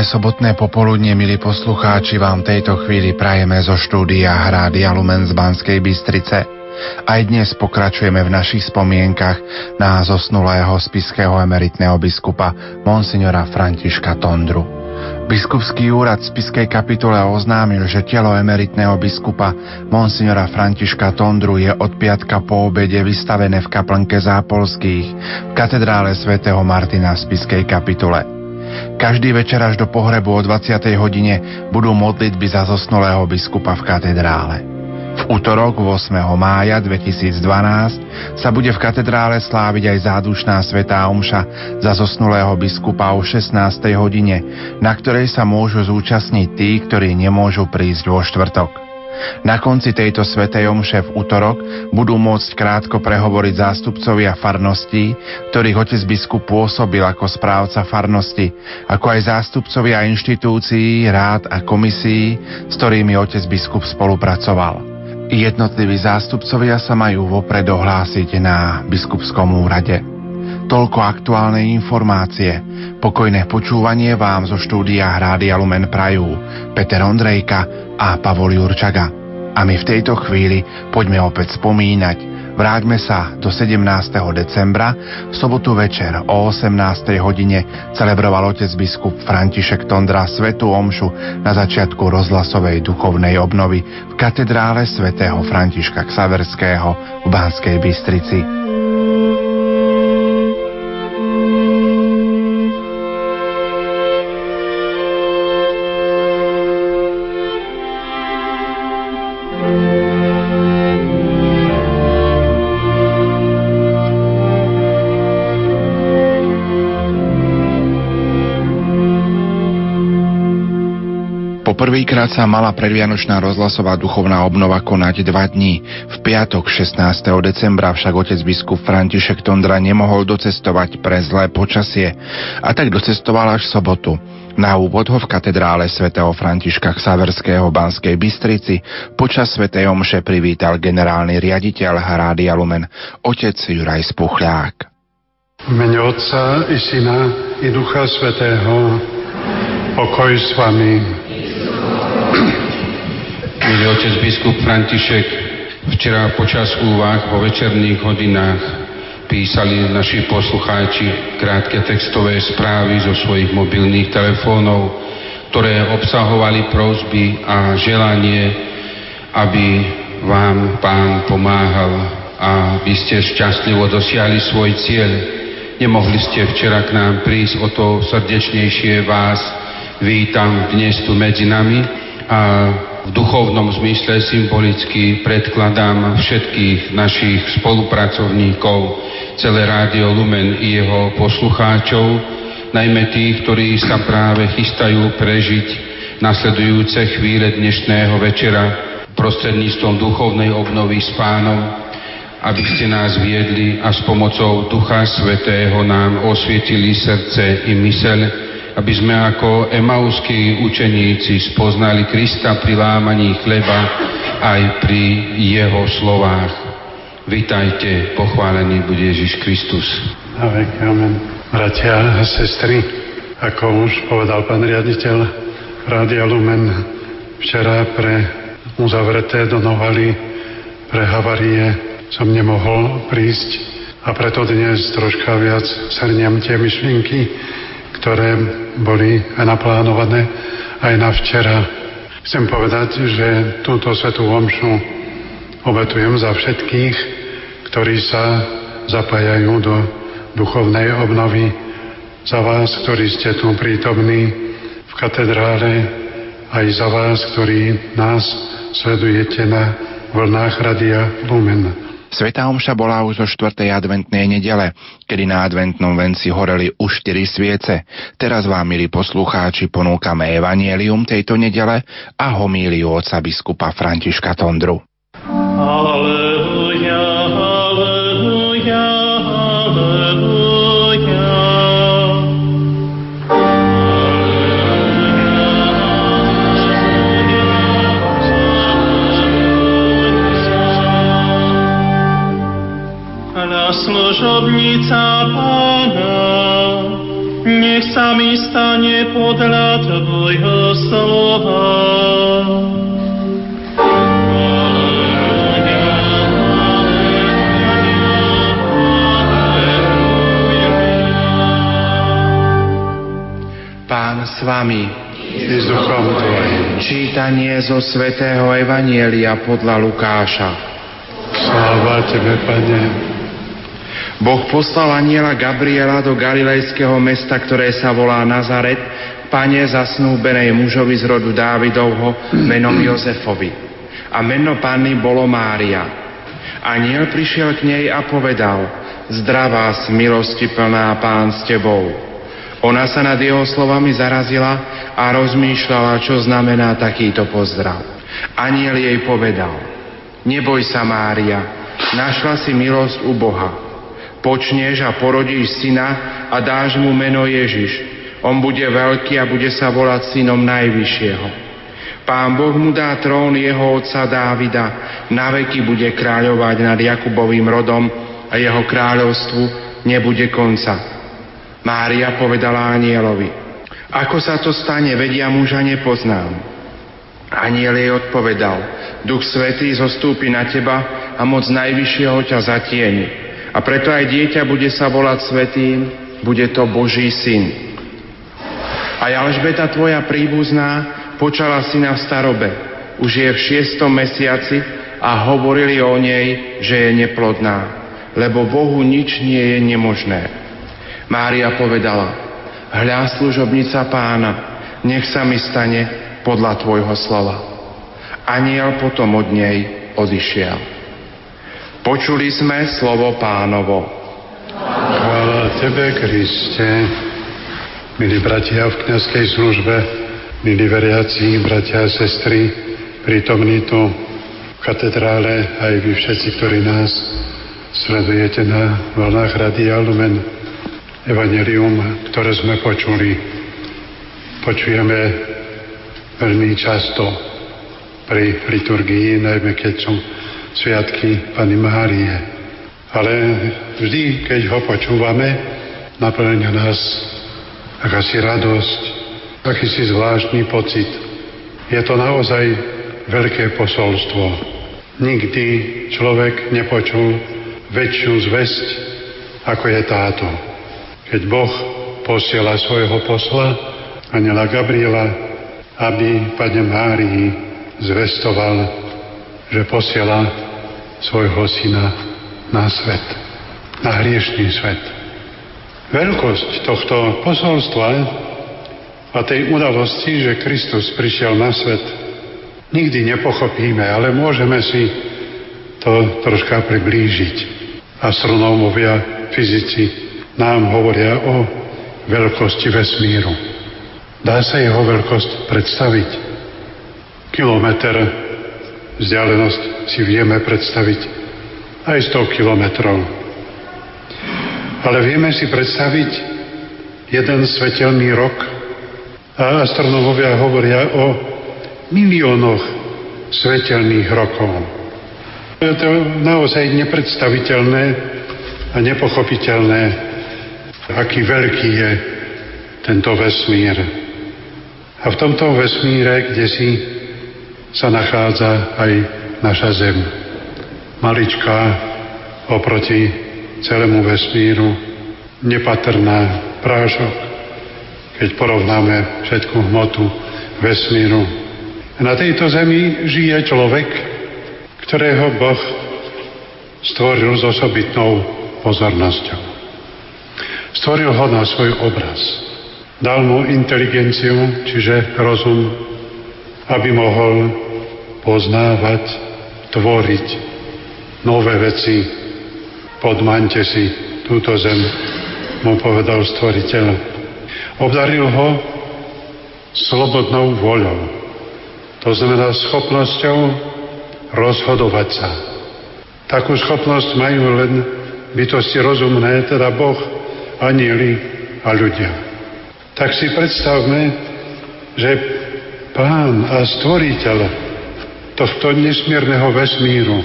Sobotné popoludne, milí poslucháči, vám tejto chvíli prajeme zo štúdia Hrády Lumen z Banskej Bystrice. Aj dnes pokračujeme v našich spomienkach na zosnulého spiského emeritného biskupa Monsignora Františka Tondru. Biskupský úrad v spiskej kapitule oznámil, že telo emeritného biskupa Monsignora Františka Tondru je od piatka po obede vystavené v kaplnke Zápolských v katedrále svätého Martina v spiskej kapitule. Každý večer až do pohrebu o 20. hodine budú modlitby za zosnulého biskupa v katedrále. V útorok 8. mája 2012 sa bude v katedrále sláviť aj zádušná svetá omša za zosnulého biskupa o 16. hodine, na ktorej sa môžu zúčastniť tí, ktorí nemôžu prísť vo štvrtok. Na konci tejto svetej omše v útorok budú môcť krátko prehovoriť zástupcovia farností, ktorých otec biskup pôsobil ako správca farnosti, ako aj zástupcovia inštitúcií, rád a komisí, s ktorými otec biskup spolupracoval. Jednotliví zástupcovia sa majú vopred ohlásiť na biskupskom úrade. Toľko aktuálne informácie. Pokojné počúvanie vám zo štúdia Hrády Lumen Prajú Peter Ondrejka a Pavol Jurčaga. A my v tejto chvíli poďme opäť spomínať. Vráťme sa do 17. decembra. V sobotu večer o 18. hodine celebroval otec biskup František Tondra Svetu Omšu na začiatku rozhlasovej duchovnej obnovy v katedrále svätého Františka Ksaverského v Banskej Bystrici. Prvýkrát sa mala predvianočná rozhlasová duchovná obnova konať dva dní. V piatok 16. decembra však otec biskup František Tondra nemohol docestovať pre zlé počasie a tak docestoval až v sobotu. Na úvod ho v katedrále svätého Františka Xaverského Banskej Bystrici počas svätej omše privítal generálny riaditeľ Hrádia Lumen, otec Juraj Spuchľák. V mene Otca i Syna i Ducha Svetého pokoj s vami. Milý otec biskup František, včera počas úvah vo večerných hodinách písali naši poslucháči krátke textové správy zo svojich mobilných telefónov, ktoré obsahovali prosby a želanie, aby vám pán pomáhal a vy ste šťastlivo dosiahli svoj cieľ. Nemohli ste včera k nám prísť, o to srdečnejšie vás vítam dnes tu medzi nami a v duchovnom zmysle symbolicky predkladám všetkých našich spolupracovníkov, celé Rádio Lumen i jeho poslucháčov, najmä tých, ktorí sa práve chystajú prežiť nasledujúce chvíle dnešného večera prostredníctvom duchovnej obnovy s pánom, aby ste nás viedli a s pomocou Ducha Svetého nám osvietili srdce i myseľ, aby sme ako emauskí učeníci spoznali Krista pri lámaní chleba aj pri jeho slovách. Vitajte, pochválený bude Ježiš Kristus. Amen. Bratia a sestry, ako už povedal pán riaditeľ Rádia Lumen, včera pre uzavreté do Novali pre havarie som nemohol prísť a preto dnes troška viac srniam tie myšlienky, ktoré boli naplánované aj na včera. Chcem povedať, že túto svetú omšu obetujem za všetkých, ktorí sa zapájajú do duchovnej obnovy, za vás, ktorí ste tu prítomní v katedrále, aj za vás, ktorí nás sledujete na vlnách Radia Lumen. Sveta Omša bola už zo 4. adventnej nedele, kedy na adventnom venci horeli už 4 sviece. Teraz vám, milí poslucháči, ponúkame evanielium tejto nedele a homíliu oca biskupa Františka Tondru. Alleluja. služobnica Pána, nech sa mi stane podľa Tvojho slova. Pán s vami, s duchom. Čítanie zo svätého Evanielia podľa Lukáša. Sláva Tebe, Pane. Boh poslal aniela Gabriela do galilejského mesta, ktoré sa volá Nazaret, pane zasnúbenej mužovi z rodu Dávidovho menom Jozefovi. A meno panny bolo Mária. Aniel prišiel k nej a povedal, zdravá z milosti plná pán s tebou. Ona sa nad jeho slovami zarazila a rozmýšľala, čo znamená takýto pozdrav. Aniel jej povedal, neboj sa Mária, našla si milosť u Boha. Počneš a porodíš syna a dáš mu meno Ježiš. On bude veľký a bude sa volať synom Najvyššieho. Pán Boh mu dá trón jeho otca Dávida, na veky bude kráľovať nad Jakubovým rodom a jeho kráľovstvu nebude konca. Mária povedala anielovi, ako sa to stane, vedia muža nepoznám. Aniel jej odpovedal, Duch Svetý zostúpi na teba a moc Najvyššieho ťa zatieni. A preto aj dieťa bude sa volať Svetým, bude to Boží syn. A Alžbeta tvoja príbuzná počala syna v starobe. Už je v šiestom mesiaci a hovorili o nej, že je neplodná, lebo Bohu nič nie je nemožné. Mária povedala, hľa služobnica pána, nech sa mi stane podľa tvojho slova. Aniel potom od nej odišiel. Počuli sme slovo pánovo. Chvála Tebe, Kriste. Milí bratia v kniazkej službe, milí veriaci, bratia a sestry, prítomní tu v katedrále, aj vy všetci, ktorí nás sledujete na vlnách Radia Lumen evanelium, ktoré sme počuli, počujeme veľmi často pri liturgii, najmä keď sú sviatky Pany Márie. Ale vždy, keď ho počúvame, naplňa nás akási radosť, akýsi zvláštny pocit. Je to naozaj veľké posolstvo. Nikdy človek nepočul väčšiu zväzť, ako je táto keď Boh posiela svojho posla, aniela Gabriela, aby Pane Márii zvestoval, že posiela svojho syna na svet, na hriešný svet. Veľkosť tohto posolstva a tej udalosti, že Kristus prišiel na svet, nikdy nepochopíme, ale môžeme si to troška priblížiť. Astronómovia, fyzici nám hovoria o veľkosti vesmíru. Dá sa jeho veľkosť predstaviť. Kilometr vzdialenosť si vieme predstaviť aj 100 kilometrov. Ale vieme si predstaviť jeden svetelný rok a astronómovia hovoria o miliónoch svetelných rokov. Je to naozaj nepredstaviteľné a nepochopiteľné aký veľký je tento vesmír. A v tomto vesmíre, kde si sa nachádza aj naša Zem. Maličká oproti celému vesmíru, nepatrná prášok, keď porovnáme všetku hmotu vesmíru. Na tejto zemi žije človek, ktorého Boh stvoril s osobitnou pozornosťou. Stvoril ho na svoj obraz. Dal mu inteligenciu, čiže rozum, aby mohol poznávať, tvoriť nové veci. Podmaňte si túto zem, mu povedal stvoriteľ. Obdaril ho slobodnou voľou. To znamená schopnosťou rozhodovať sa. Takú schopnosť majú len bytosti rozumné, teda Boh, anieli a ľudia. Tak si predstavme, že pán a stvoriteľ tohto nesmierneho vesmíru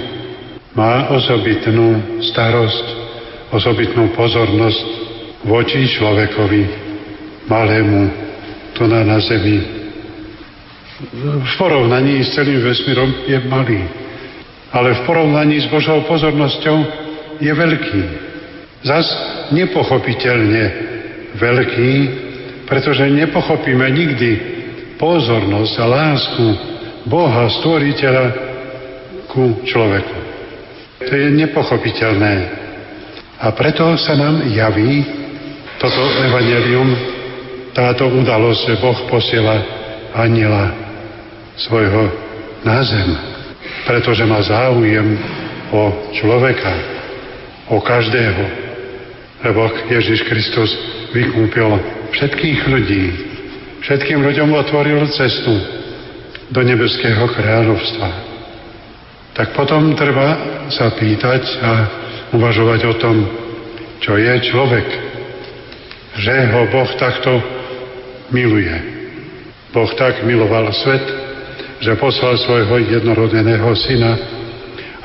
má osobitnú starosť, osobitnú pozornosť voči človekovi, malému, tu na, na zemi. V porovnaní s celým vesmírom je malý, ale v porovnaní s Božou pozornosťou je veľký. Zas nepochopiteľne veľký pretože nepochopíme nikdy pozornosť a lásku Boha, stvoriteľa ku človeku. To je nepochopiteľné. A preto sa nám javí toto evanelium, táto udalosť, že Boh posiela aniela svojho na zem, pretože má záujem o človeka, o každého. Lebo Ježiš Kristus vykúpil všetkých ľudí, všetkým ľuďom otvoril cestu do nebeského kráľovstva. Tak potom treba sa pýtať a uvažovať o tom, čo je človek. Že ho Boh takto miluje. Boh tak miloval svet, že poslal svojho jednorodeného syna,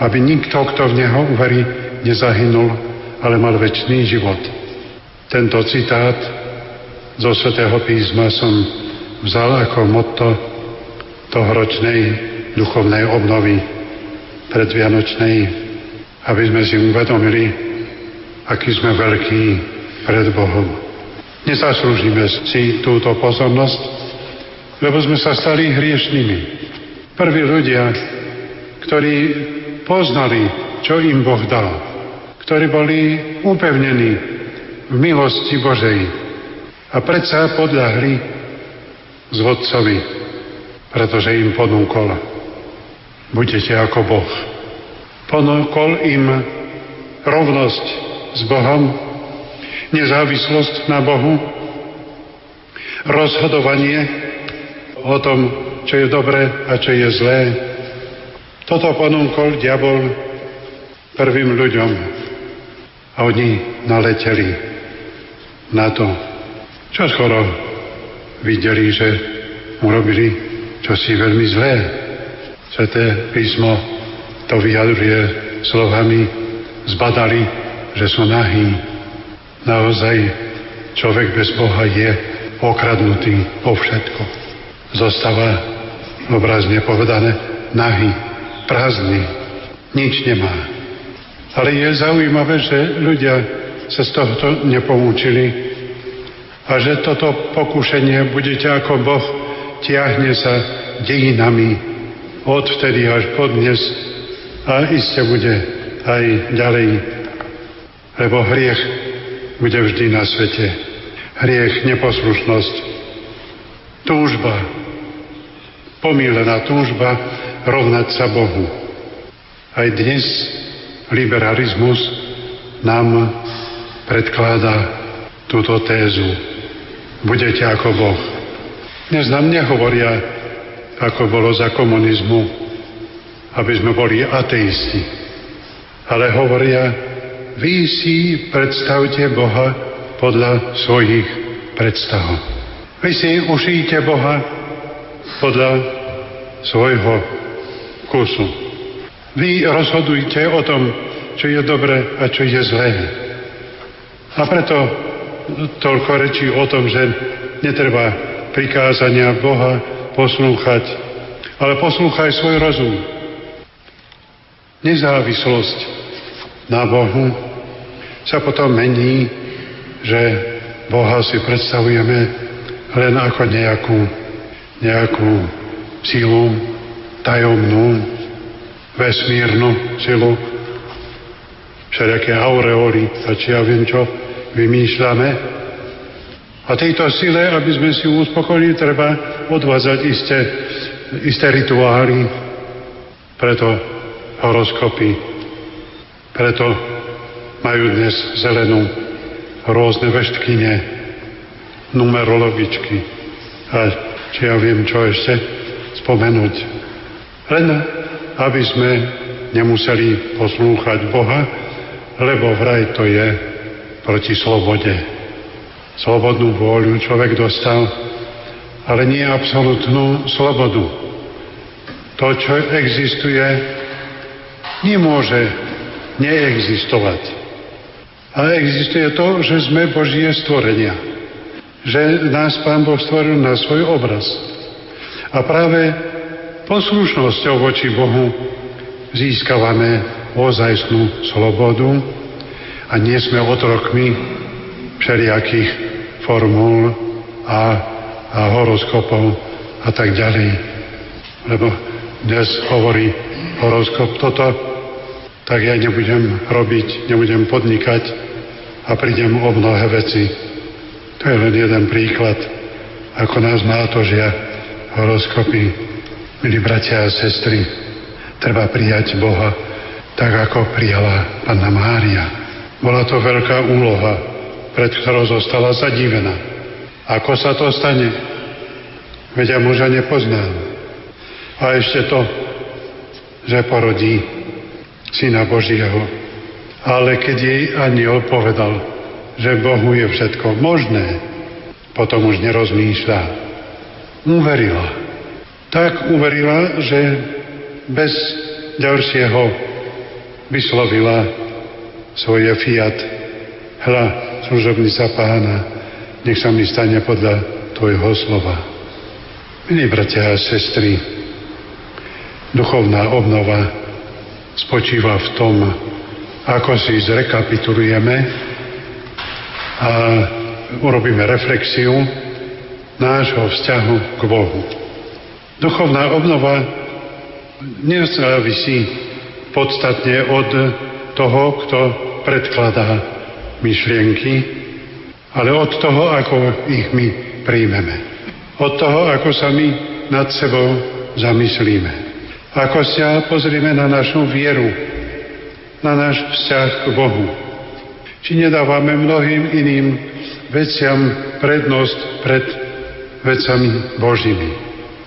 aby nikto, kto v neho uverí, nezahynul, ale mal väčší život. Tento citát zo svätého písma som vzal ako motto tohoročnej duchovnej obnovy predvianočnej, aby sme si uvedomili, aký sme veľkí pred Bohom. Nezaslúžime si túto pozornosť, lebo sme sa stali hriešnými. Prví ľudia, ktorí poznali, čo im Boh dal, ktorí boli upevnení v milosti Božej a predsa podľahli zvodcovi, pretože im ponúkol budete ako Boh. Ponúkol im rovnosť s Bohom, nezávislosť na Bohu, rozhodovanie o tom, čo je dobré a čo je zlé. Toto ponúkol diabol prvým ľuďom a oni naleteli na to, čo skoro videli, že urobili čosi veľmi zlé. Sveté písmo to vyjadruje slovami zbadali, že sú nahí. Naozaj človek bez Boha je okradnutý po všetko. Zostáva obrazne povedané nahý, prázdny, nič nemá. Ale je zaujímavé, že ľudia sa z tohoto nepomúčili a že toto pokušenie budete ako Boh tiahne sa dejinami odvtedy až po dnes a iste bude aj ďalej, lebo hriech bude vždy na svete. Hriech, neposlušnosť, túžba, pomílená túžba rovnať sa Bohu. Aj dnes liberalizmus nám predkladá túto tézu. Budete ako Boh. Dnes nám nehovoria ako bolo za komunizmu, aby sme boli ateisti. Ale hovoria, vy si predstavte Boha podľa svojich predstav. Vy si ušíte Boha podľa svojho kusu. Vy rozhodujte o tom, čo je dobre a čo je zlé. A preto toľko rečí o tom, že netreba prikázania Boha poslúchať, ale poslúchaj svoj rozum. Nezávislosť na Bohu sa potom mení, že Boha si predstavujeme len ako nejakú, nejakú silu tajomnú, vesmírnu silu, všelijaké aureoly či ja viem čo vymýšľame, a tejto sile, aby sme si uspokojili, treba odvádzať isté, isté rituály, preto horoskopy, preto majú dnes zelenú rôzne veštkyne, numerologičky a či ja viem čo ešte spomenúť. Len aby sme nemuseli poslúchať Boha, lebo vraj to je proti slobode slobodnú vôľu človek dostal, ale nie absolútnu slobodu. To, čo existuje, nemôže neexistovať. Ale existuje to, že sme Božie stvorenia. Že nás Pán Boh stvoril na svoj obraz. A práve poslušnosťou voči Bohu získavame ozajstnú slobodu a nie sme otrokmi všelijakých formul a, a horoskopov a tak ďalej. Lebo dnes hovorí horoskop toto, tak ja nebudem robiť, nebudem podnikať a prídem o mnohé veci. To je len jeden príklad, ako nás nátožia horoskopy. Milí bratia a sestry, treba prijať Boha tak, ako prijala Panna Mária. Bola to veľká úloha, pred ktorou zostala zadivená. Ako sa to stane? Veď ja muža nepoznám. A ešte to, že porodí Syna Božieho. Ale keď jej aniel povedal, že Bohu je všetko možné, potom už nerozmýšľa. Uverila tak uverila, že bez ďalšieho vyslovila svoje fiat. Hla, služobnica pána, nech sa mi stane podľa tvojho slova. Milí bratia a sestry, duchovná obnova spočíva v tom, ako si zrekapitulujeme a urobíme reflexiu nášho vzťahu k Bohu. Duchovná obnova nezávisí podstatne od toho, kto predkladá myšlienky, ale od toho, ako ich my príjmeme. Od toho, ako sa my nad sebou zamyslíme. Ako sa pozrieme na našu vieru, na náš vzťah k Bohu. Či nedávame mnohým iným veciam prednosť pred vecami Božími.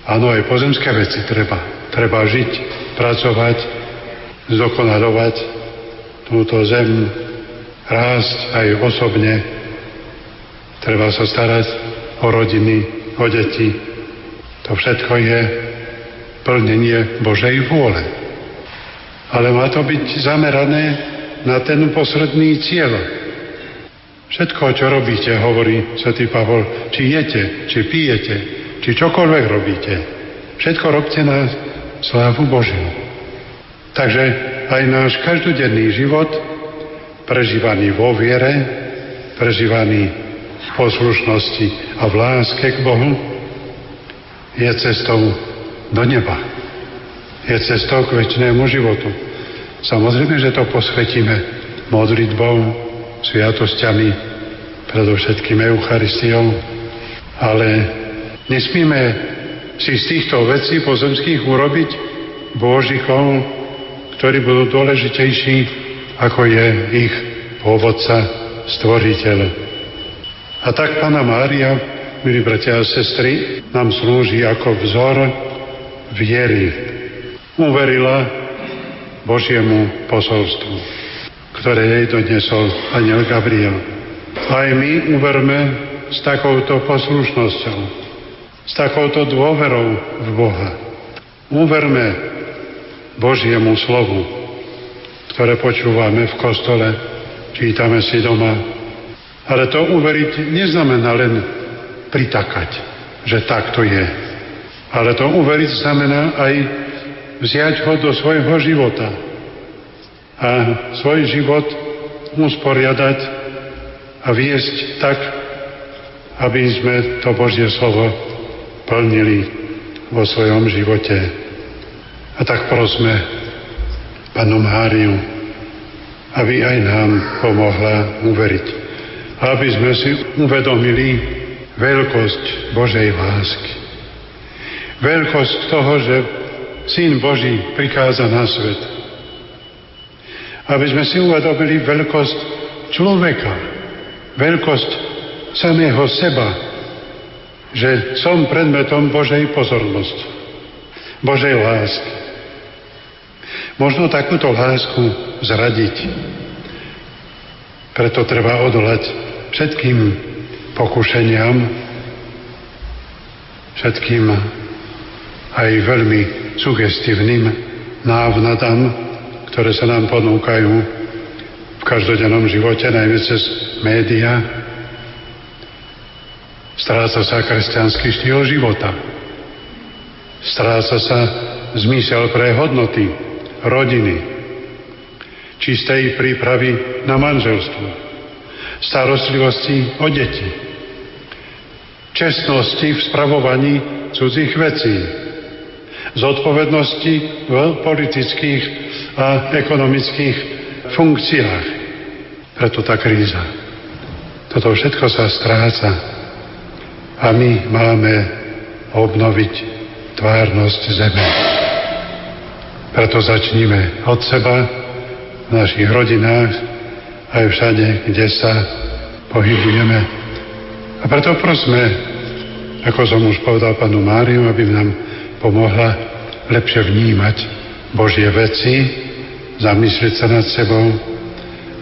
Áno, aj pozemské veci treba. Treba žiť, pracovať, zdokonalovať túto zem, rásť aj osobne. Treba sa starať o rodiny, o deti. To všetko je plnenie Božej vôle. Ale má to byť zamerané na ten posledný cieľ. Všetko, čo robíte, hovorí svätý Pavol, či jete, či pijete, či čokoľvek robíte, všetko robte na slávu Božiu. Takže aj náš každodenný život, prežívaný vo viere, prežívaný v poslušnosti a v láske k Bohu, je cestou do neba. Je cestou k väčšnému životu. Samozrejme, že to posvetíme modlitbou, sviatosťami, predovšetkým Eucharistiou, ale Nesmieme si z týchto vecí pozemských urobiť božikov, ktorí budú dôležitejší, ako je ich pôvodca, stvoriteľ. A tak Pana Mária, milí bratia a sestry, nám slúži ako vzor viery. Uverila Božiemu posolstvu, ktoré jej donesol aniel Gabriel. Aj my uverme s takouto poslušnosťou s takouto dôverou v Boha. Uverme Božiemu slovu, ktoré počúvame v kostole, čítame si doma. Ale to uveriť neznamená len pritakať, že tak to je. Ale to uveriť znamená aj vziať ho do svojho života a svoj život usporiadať a viesť tak, aby sme to Božie slovo plnili vo svojom živote. A tak prosme Panu Máriu, aby aj nám pomohla uveriť. Aby sme si uvedomili veľkosť Božej lásky. Veľkosť toho, že Syn Boží prikáza na svet. Aby sme si uvedomili veľkosť človeka, veľkosť samého seba, že som predmetom Božej pozornosti, Božej lásky. Možno takúto lásku zradiť. Preto treba odolať všetkým pokušeniam, všetkým aj veľmi sugestívnym návnadám, ktoré sa nám ponúkajú v každodennom živote, najmä cez médiá, Stráca sa kresťanský štýl života. Stráca sa zmysel pre hodnoty, rodiny, čistej prípravy na manželstvo, starostlivosti o deti. čestnosti v spravovaní cudzích vecí, zodpovednosti v politických a ekonomických funkciách. Preto tá kríza. Toto všetko sa stráca a my máme obnoviť tvárnosť zeme. Preto začníme od seba, v našich rodinách, aj všade, kde sa pohybujeme. A preto prosme, ako som už povedal panu Máriu, aby nám pomohla lepšie vnímať Božie veci, zamyslieť sa nad sebou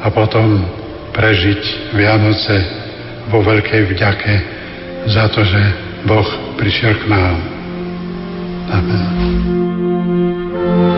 a potom prežiť Vianoce vo veľkej vďake za to, že Boh prišiel k nám. Amen.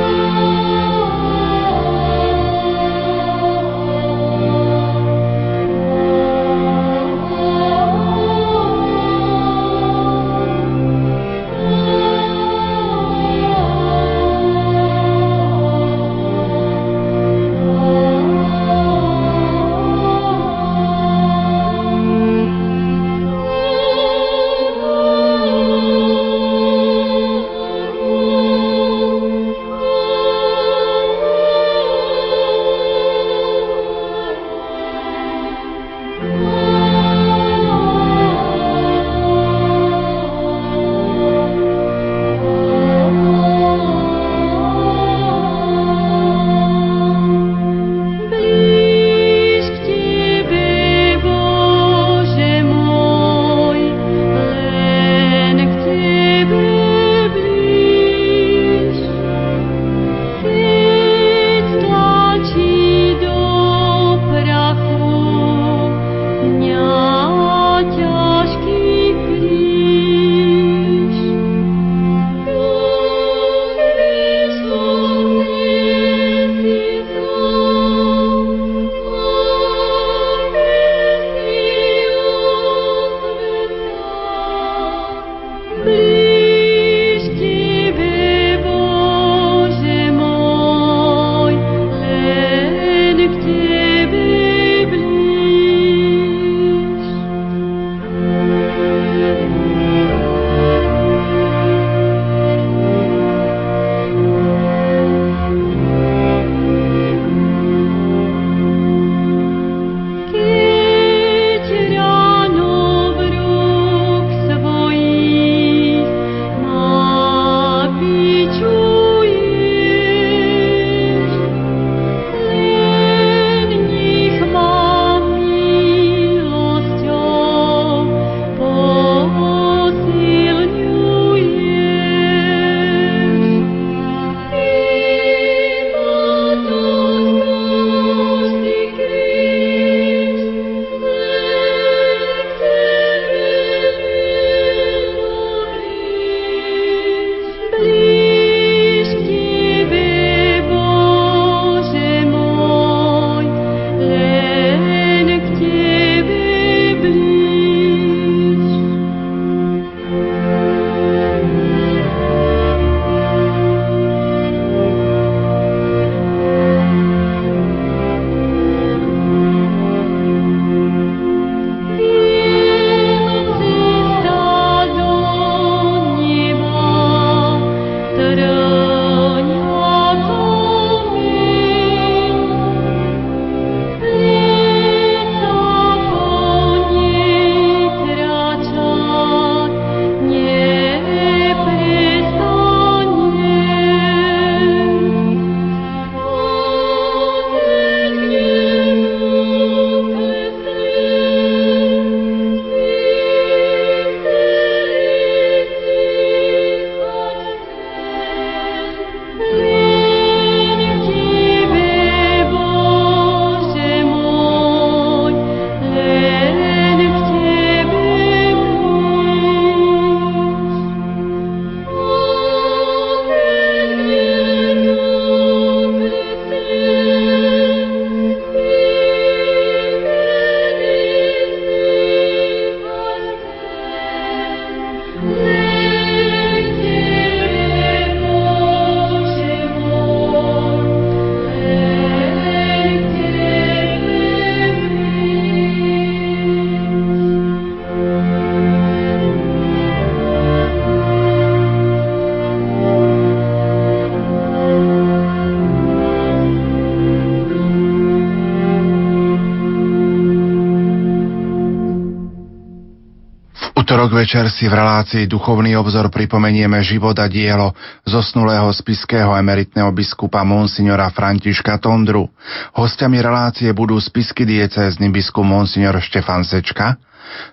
Večer si v relácii Duchovný obzor pripomenieme život a dielo zosnulého spiského emeritného biskupa Monsignora Františka Tondru. Hostiami relácie budú spisky diecézny biskup Monsignor Štefan Sečka,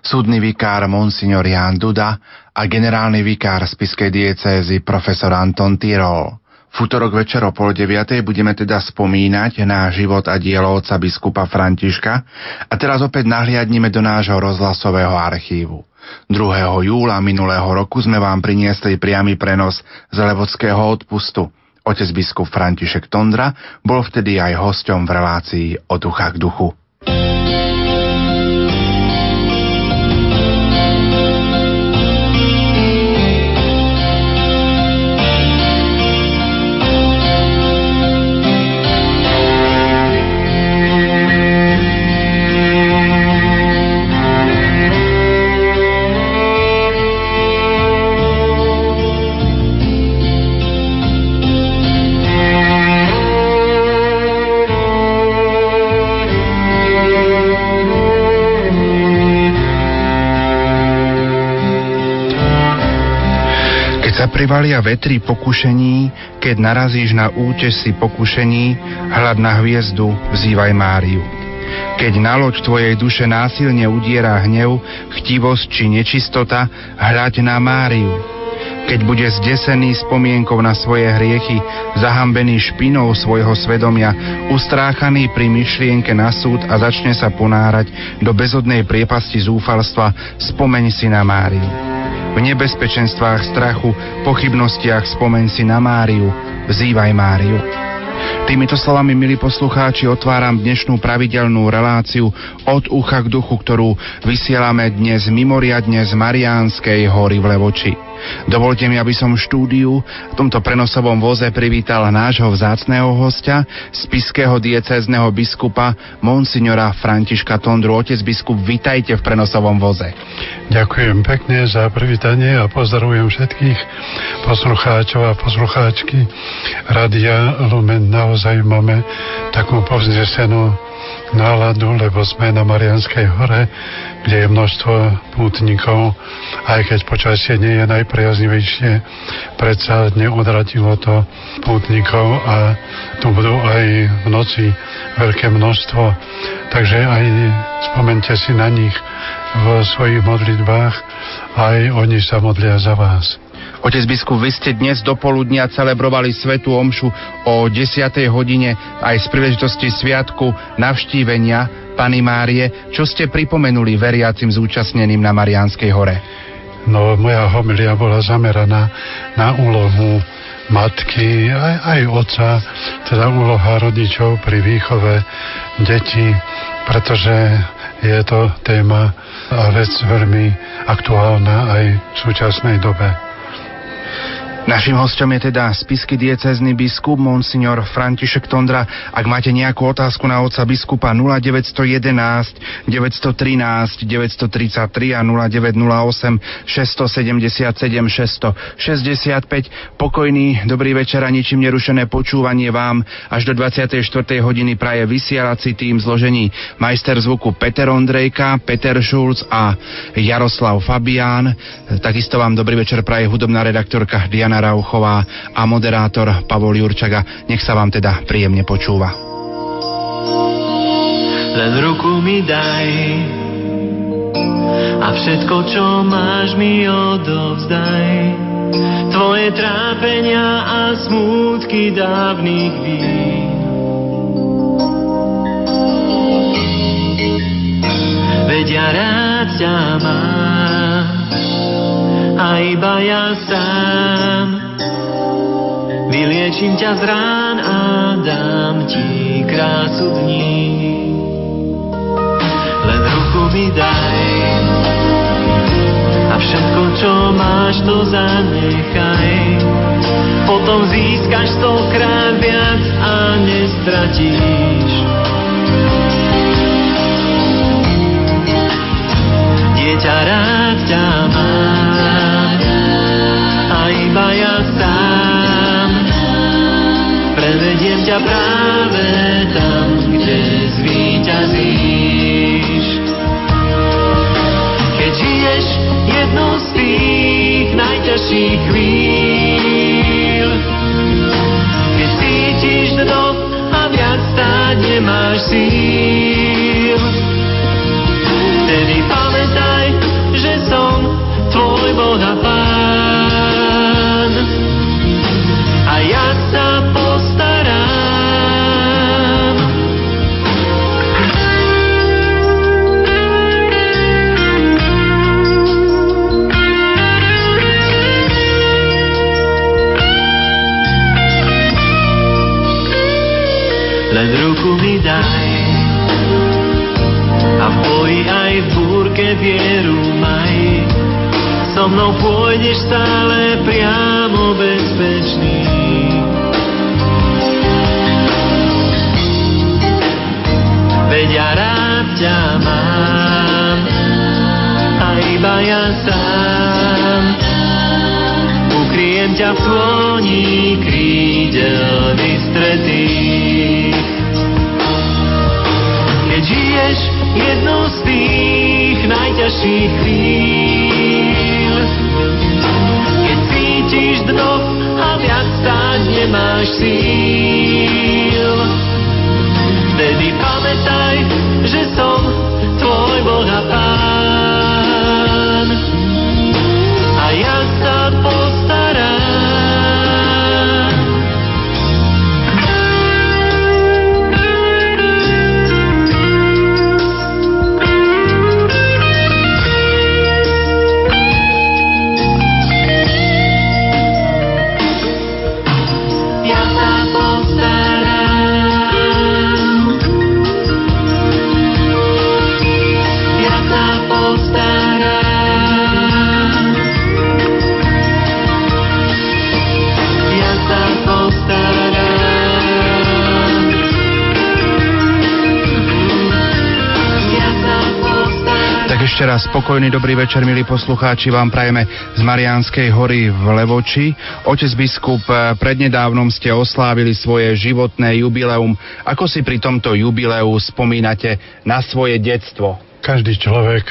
súdny vikár Monsignor Jan Duda a generálny vikár spiskej diecézy profesor Anton Tyrol. V útorok večer o pol deviatej budeme teda spomínať na život a dielo otca biskupa Františka a teraz opäť nahliadnime do nášho rozhlasového archívu. 2. júla minulého roku sme vám priniesli priamy prenos z Levodského odpustu. Otec biskup František Tondra bol vtedy aj hosťom v relácii o k duchu. Privalia vetri pokušení, keď narazíš na útesy pokušení, hľad na hviezdu, vzývaj Máriu. Keď na loď tvojej duše násilne udiera hnev, chtivosť či nečistota, hľaď na Máriu. Keď bude zdesený spomienkou na svoje hriechy, zahambený špinou svojho svedomia, ustráchaný pri myšlienke na súd a začne sa ponárať do bezodnej priepasti zúfalstva, spomeň si na Máriu. V nebezpečenstvách strachu, pochybnostiach spomen si na Máriu, vzývaj Máriu. Týmito slovami, milí poslucháči, otváram dnešnú pravidelnú reláciu od ucha k duchu, ktorú vysielame dnes mimoriadne z Mariánskej hory v Levoči. Dovolte mi, aby som štúdiu v tomto prenosovom voze privítal nášho vzácného hostia, spiského diecézneho biskupa Monsignora Františka Tondru. Otec biskup, vitajte v prenosovom voze. Ďakujem pekne za privítanie a pozdravujem všetkých poslucháčov a poslucháčky Radia Lumen. Naozaj máme takú povznesenú náladu, lebo sme na Marianskej hore, kde je množstvo pútnikov, aj keď počasie nie je najpriaznivejšie, predsa neodratilo to pútnikov a tu budú aj v noci veľké množstvo. Takže aj spomente si na nich v svojich modlitbách, aj oni sa modlia za vás. Otec biskup, vy ste dnes do poludnia celebrovali Svetú Omšu o 10. hodine aj z príležitosti Sviatku navštívenia Pany Márie. Čo ste pripomenuli veriacim zúčastneným na Mariánskej hore? No, moja homilia bola zameraná na úlohu matky, aj, aj otca, teda úloha rodičov pri výchove detí, pretože je to téma a vec veľmi aktuálna aj v súčasnej dobe. Našim hostom je teda spisky diecezny biskup Monsignor František Tondra. Ak máte nejakú otázku na otca biskupa 0911 913 933 a 0908 677 665. Pokojný, dobrý večer a ničím nerušené počúvanie vám až do 24. hodiny praje vysielací tým zložení majster zvuku Peter Ondrejka, Peter Šulc a Jaroslav Fabián. Takisto vám dobrý večer praje hudobná redaktorka Diana Jana Rauchová a moderátor Pavol Jurčaga. Nech sa vám teda príjemne počúva. Len ruku mi daj a všetko, čo máš, mi odovzdaj. Tvoje trápenia a smútky dávnych vín. Veď ja rád ťa mám a iba ja sám vyliečím ťa z rán a dám ti krásu dní. Len ruku mi daj a všetko, čo máš, to zanechaj. Potom získaš stokrát viac a nestratíš. Dieťa rád Prevediem ťa práve tam, kde zvíťazíš. Keď žije žiješ jednu z tých najťažších chvíľ, keď cítiš dno a viac stáť nemáš síl, vtedy pamätaj, že som tvoj Boh a So mnou pôjdeš stále priamo bezpečný. Veď ja rád ťa mám a iba ja sám ukryjem ťa v tloni krídel vystretých. Keď žiješ jednu z tých najťažších chvíľ, nemáš síl, postarám. Tak ešte raz spokojný dobrý večer, milí poslucháči, vám prajeme z Mariánskej hory v Levoči. Otec biskup, eh, prednedávnom ste oslávili svoje životné jubileum. Ako si pri tomto jubileu spomínate na svoje detstvo? Každý človek,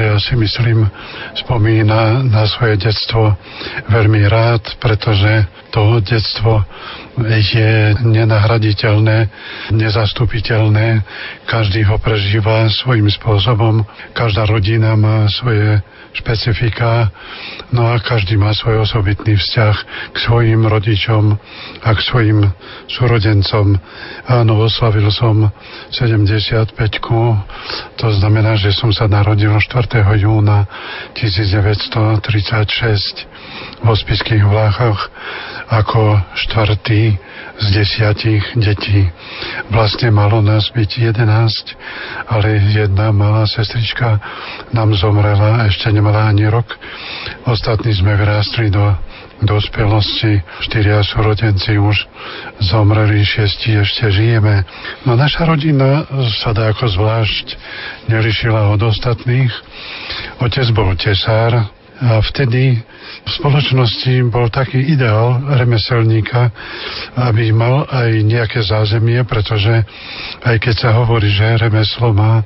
ja si myslím, spomína na svoje detstvo veľmi rád, pretože to detstvo je nenahraditeľné, nezastupiteľné. Každý ho prežíva svojím spôsobom. Každá rodina má svoje špecifika, no a každý má svoj osobitný vzťah k svojim rodičom a k svojim súrodencom. Áno, oslavil som 75 to znamená, že som sa narodil 4. júna 1936 v Ospiských Vláchoch ako štvrtý z desiatich detí. Vlastne malo nás byť 11, ale jedna malá sestrička nám zomrela, ešte nemala ani rok. Ostatní sme vyrástli do dospelosti. Štyria súrodenci už zomreli, šiesti ešte žijeme. No naša rodina sa dá ako zvlášť nelišila od ostatných. Otec bol tesár a vtedy v spoločnosti bol taký ideál remeselníka, aby mal aj nejaké zázemie, pretože aj keď sa hovorí, že remeslo má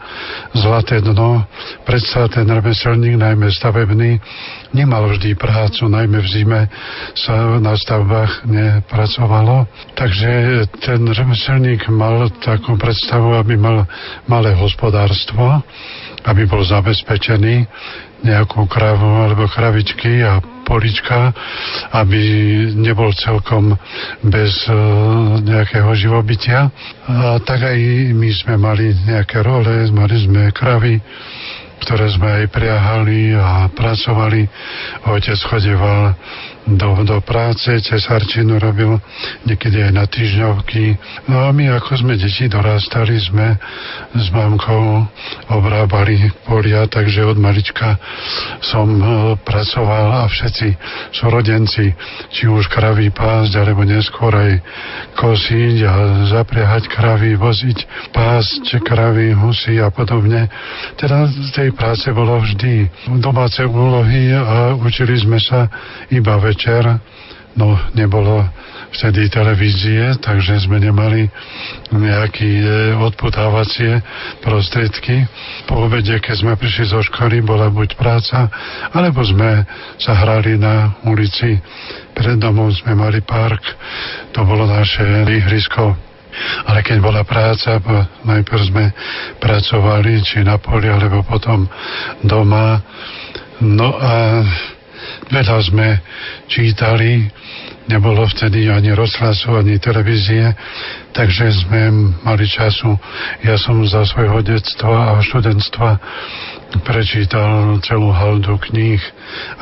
zlaté dno, predsa ten remeselník, najmä stavebný, nemal vždy prácu, najmä v zime sa na stavbách nepracovalo. Takže ten remeselník mal takú predstavu, aby mal malé hospodárstvo, aby bol zabezpečený nejakú kravu alebo kravičky a polička, aby nebol celkom bez e, nejakého živobytia. A tak aj my sme mali nejaké role, mali sme kravy, ktoré sme aj priahali a pracovali. Otec chodeval do, do práce, cesarčinu robil niekedy aj na týždňovky. No a my ako sme deti dorastali, sme s mamkou obrábali polia, takže od malička som e, pracoval a všetci súrodenci, či už kravy pásť, alebo neskôr aj kosiť a zapriahať kravy, voziť, pásť kravy, husy a podobne. Teda tej práce bolo vždy domáce úlohy a učili sme sa iba večer No, nebolo vtedy televízie, takže sme nemali nejaké e, odputávacie prostriedky. Po obede, keď sme prišli zo školy, bola buď práca, alebo sme sa hrali na ulici. Pred domom sme mali park, to bolo naše ihrisko. Ale keď bola práca, najprv sme pracovali, či na poli, alebo potom doma. No a veľa sme čítali, nebolo vtedy ani rozhlasu, ani televízie, takže sme mali času. Ja som za svojho detstva a študentstva prečítal celú haldu kníh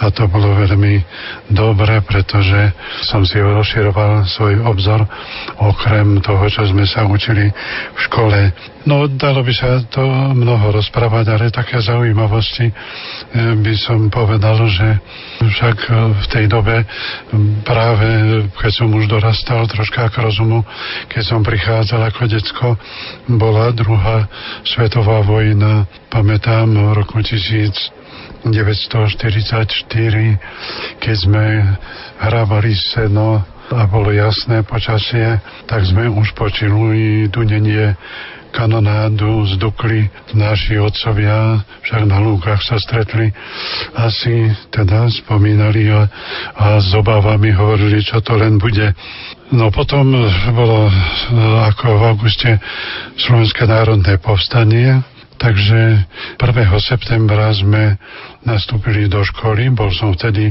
a to bolo veľmi dobre, pretože som si rozširoval svoj obzor okrem toho, čo sme sa učili v škole. No, dalo by sa to mnoho rozprávať, ale také zaujímavosti eh, by som povedal, že však v tej dobe práve, keď som už dorastal troška k rozumu, keď som prichádzal ako decko, bola druhá svetová vojna. Pamätám v roku 1944, keď sme hrábali seno a bolo jasné počasie, tak sme už počuli dunenie kanonádu z Dukly naši otcovia, však na lúkach sa stretli, asi teda spomínali a, a s obávami hovorili, čo to len bude. No potom bolo ako v auguste Slovenské národné povstanie, takže 1. septembra sme nastúpili do školy, bol som vtedy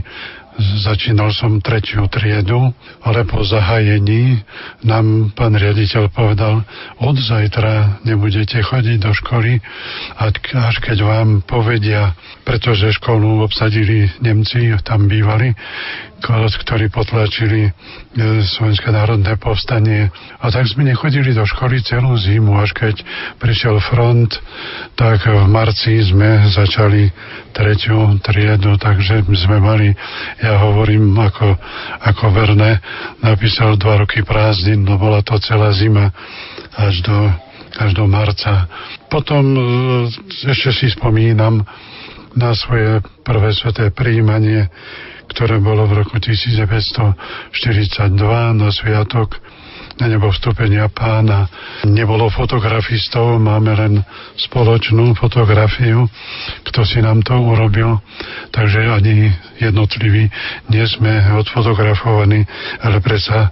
Začínal som tretiu triedu, ale po zahájení nám pán riaditeľ povedal, od zajtra nebudete chodiť do školy, až keď vám povedia, pretože školu obsadili Nemci, tam bývali, ktorí potlačili e, Slovenské národné povstanie. A tak sme nechodili do školy celú zimu, až keď prišiel front, tak v marci sme začali tretiu triedu, takže sme mali, ja hovorím ako, ako verné, napísal dva roky prázdnin, no bola to celá zima až do, až do marca. Potom e, ešte si spomínam na svoje prvé sveté príjmanie, ktoré bolo v roku 1942 na Sviatok na nebo vstúpenia pána. Nebolo fotografistov, máme len spoločnú fotografiu, kto si nám to urobil, takže ani jednotliví nie sme odfotografovaní, ale predsa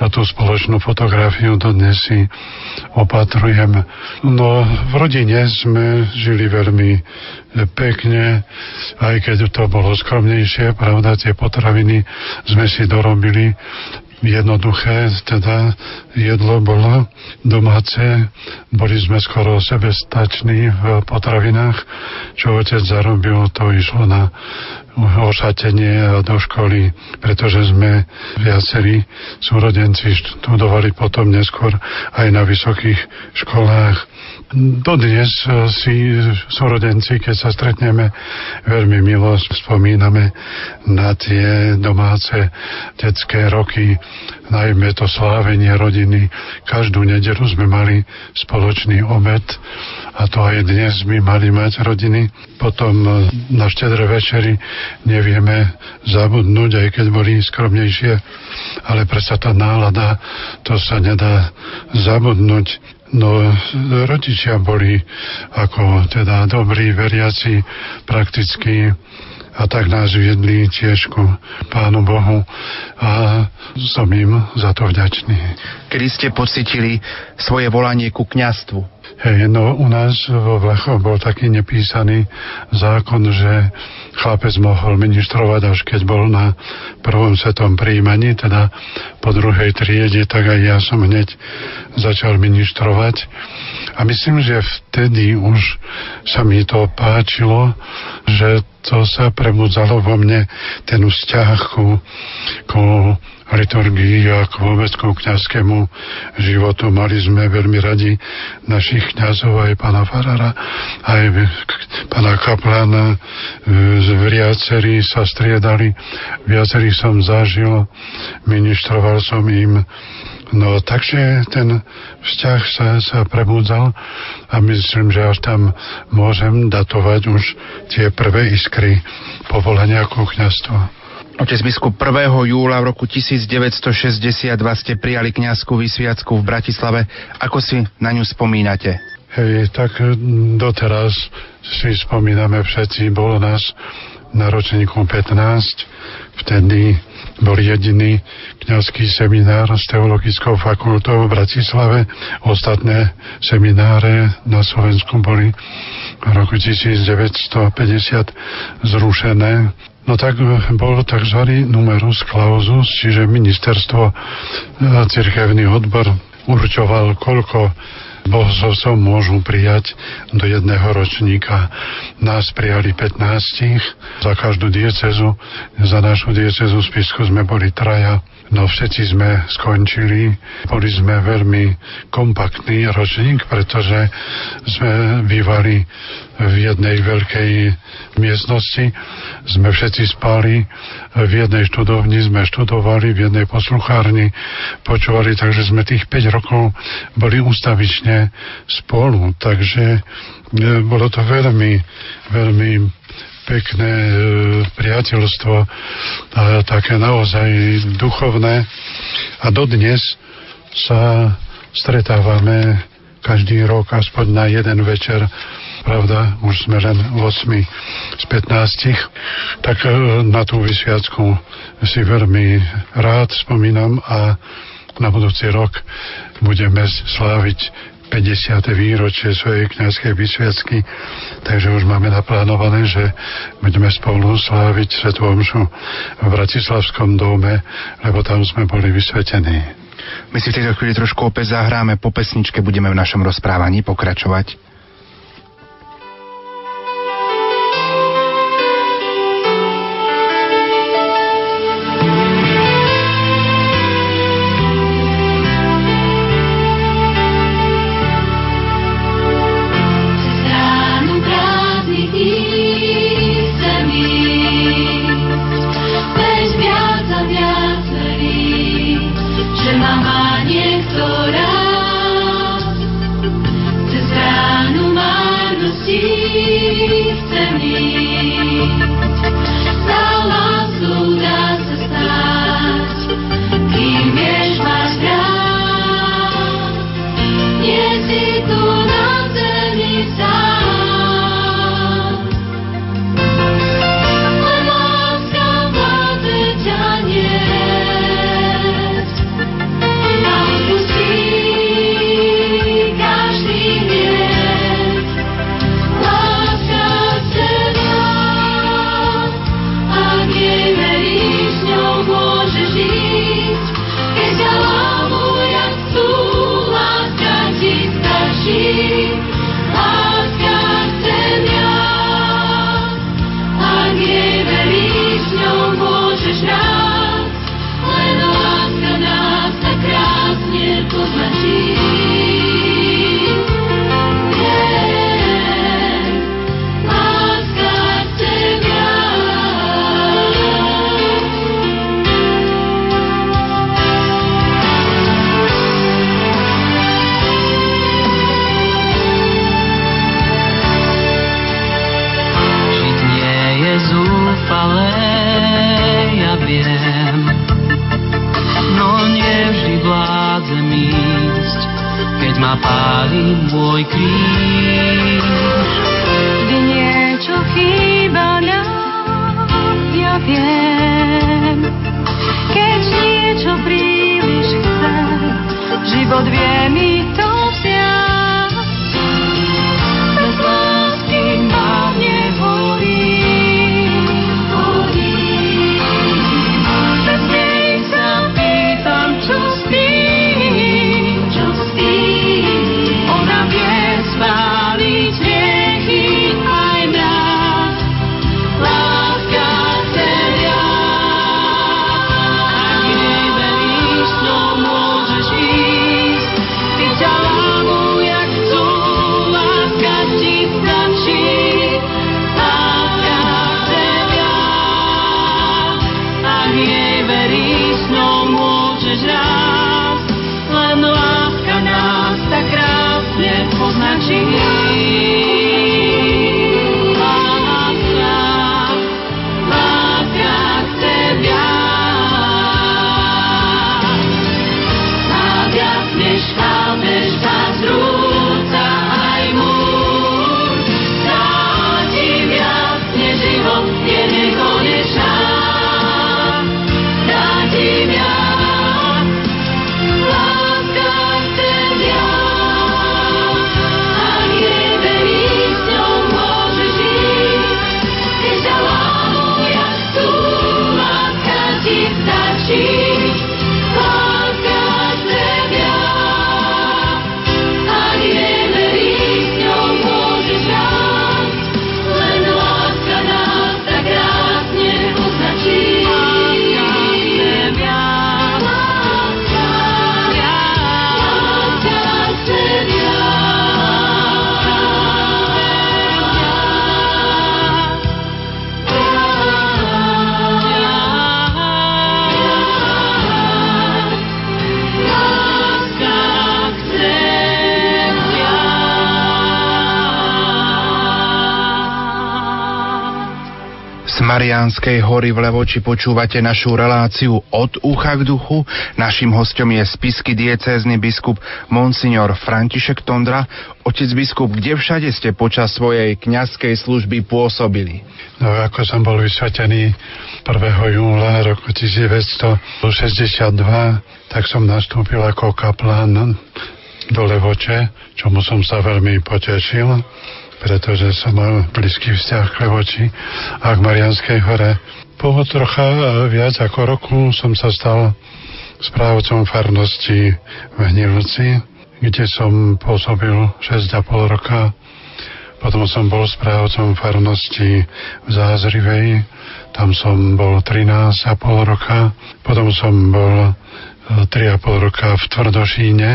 na tú spoločnú fotografiu dodnes si opatrujem. No v rodine sme žili veľmi pekne, aj keď to bolo skromnejšie, pravda, tie potraviny sme si dorobili jednoduché, teda jedlo bolo domáce, boli sme skoro sebestační v potravinách, čo otec zarobil, to išlo na ošatenie do školy, pretože sme viacerí súrodenci študovali potom neskôr aj na vysokých školách Dodnes eh, si súrodenci, keď sa stretneme, veľmi milo spomíname na tie domáce detské roky, najmä to slávenie rodiny. Každú nedelu sme mali spoločný obed a to aj dnes by mali mať rodiny. Potom eh, na štedre večeri nevieme zabudnúť, aj keď boli skromnejšie, ale predsa tá nálada, to sa nedá zabudnúť. No, rodičia boli ako teda dobrí veriaci, prakticky a tak nás viedli tiež ku Pánu Bohu a som im za to vďačný. Kedy ste pocitili svoje volanie ku kňastvu? Hej, no u nás vo Vlachoch bol taký nepísaný zákon, že chlapec mohol ministrovať až keď bol na prvom svetom príjmaní, teda po druhej triede, tak aj ja som hneď začal ministrovať. A myslím, že vtedy už sa mi to páčilo, že to sa prebudzalo vo mne ten vzťah ku, ku liturgii a k vôbec kniazskému životu. Mali sme veľmi radi našich kniazov, aj pána Farara, aj pána Kaplana. Viacerí sa striedali, viacerí som zažil, ministroval som im No takže ten vzťah sa, sa prebudzal a myslím, že až tam môžem datovať už tie prvé iskry povolenia ku kniazstvu. Otec biskup 1. júla v roku 1962 ste prijali kňazskú vysviacku v Bratislave. Ako si na ňu spomínate? Hej, tak doteraz si spomíname všetci, bolo nás na ročníku 15, vtedy bol jediný kňazský seminár s teologickou fakultou v Bratislave. Ostatné semináre na Slovensku boli v roku 1950 zrušené. No tak bol tzv. numerus clausus, čiže ministerstvo, e, cirkevný odbor určoval, koľko bohoslovcov môžu prijať do jedného ročníka. Nás prijali 15, za každú diecezu, za našu diecezu spisku sme boli traja No všetci sme skončili, boli sme veľmi kompaktný ročník, pretože sme bývali v jednej veľkej miestnosti, sme všetci spali, v jednej študovni sme študovali, v jednej posluchárni počúvali, takže sme tých 5 rokov boli ústavične spolu, takže e, bolo to veľmi, veľmi pekné e, priateľstvo, a také naozaj duchovné. A dodnes sa stretávame každý rok aspoň na jeden večer pravda, už sme len 8 z 15, tak e, na tú vysviacku si veľmi rád spomínam a na budúci rok budeme sláviť 50. výročie svojej kniazkej vysviacky, takže už máme naplánované, že budeme spolu sláviť Svetú Omšu v Bratislavskom dome, lebo tam sme boli vysvetení. My si v tejto chvíli trošku opäť zahráme, po pesničke budeme v našom rozprávaní pokračovať. Mariánskej hory v Levoči počúvate našu reláciu od ucha k duchu. Našim hostom je spisky diecézny biskup Monsignor František Tondra. Otec biskup, kde všade ste počas svojej kňazskej služby pôsobili? No, ako som bol vysvetený 1. júla roku 1962, tak som nastúpil ako kaplán do Levoče, čomu som sa veľmi potešil pretože som mal blízky vzťah k Levoči a k Marianskej hore. Po trocha viac ako roku som sa stal správcom farnosti v Hnilci, kde som pôsobil 6,5 roka. Potom som bol správcom farnosti v Zázrivej, tam som bol 13,5 roka. Potom som bol 3,5 roka v Tvrdošíne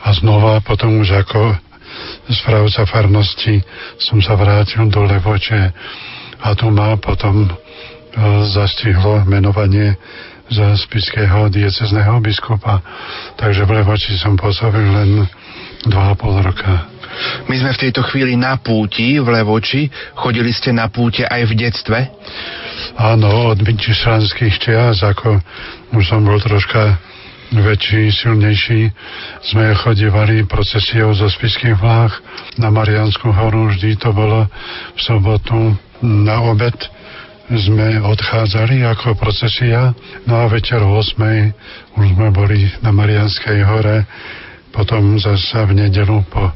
a znova potom už ako správca farnosti som sa vrátil do Levoče a tu ma potom e, zastihlo menovanie za spiského diecezného biskupa. Takže v Levoči som pôsobil len 2,5 roka. My sme v tejto chvíli na púti v Levoči. Chodili ste na púte aj v detstve? Áno, od myčišranských čias, ako už som bol troška väčší, silnejší, sme chodívali procesiou zo Spiských vlách na Mariánsku horu, vždy to bolo v sobotu na obed. Sme odchádzali ako procesia, no a večer o 8. už sme boli na Marianskej hore, potom zase v nedelu po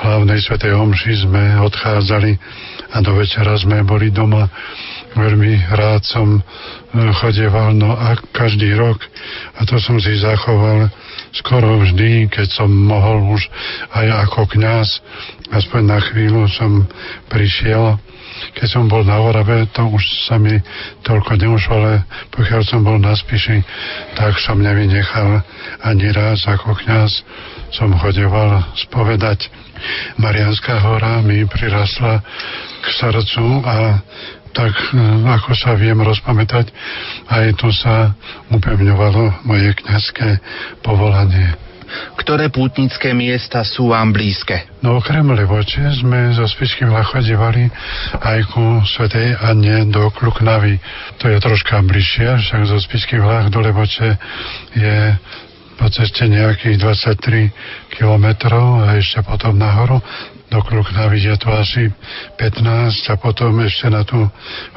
hlavnej svetej omši sme odchádzali a do večera sme boli doma veľmi rád som e, chodieval, no a každý rok, a to som si zachoval skoro vždy, keď som mohol už aj ako kňaz, aspoň na chvíľu som prišiel, keď som bol na Orave, to už sa mi toľko neušlo, ale pokiaľ som bol na Spiši, tak som nevynechal ani raz ako kňaz. Som chodeval spovedať. Marianská hora mi prirastla k srdcu a tak e, ako sa viem rozpamätať, aj tu sa upevňovalo moje kňazské povolanie. Ktoré pútnické miesta sú vám blízke? No okrem Levoče sme zo Spišským lachodevali aj ku Svetej Anne do Kluknavy. To je troška bližšie, však zo Spišských vlách do Levoče je po ceste nejakých 23 kilometrov a ešte potom nahoru do Kruknavy je to asi 15 a potom ešte na tú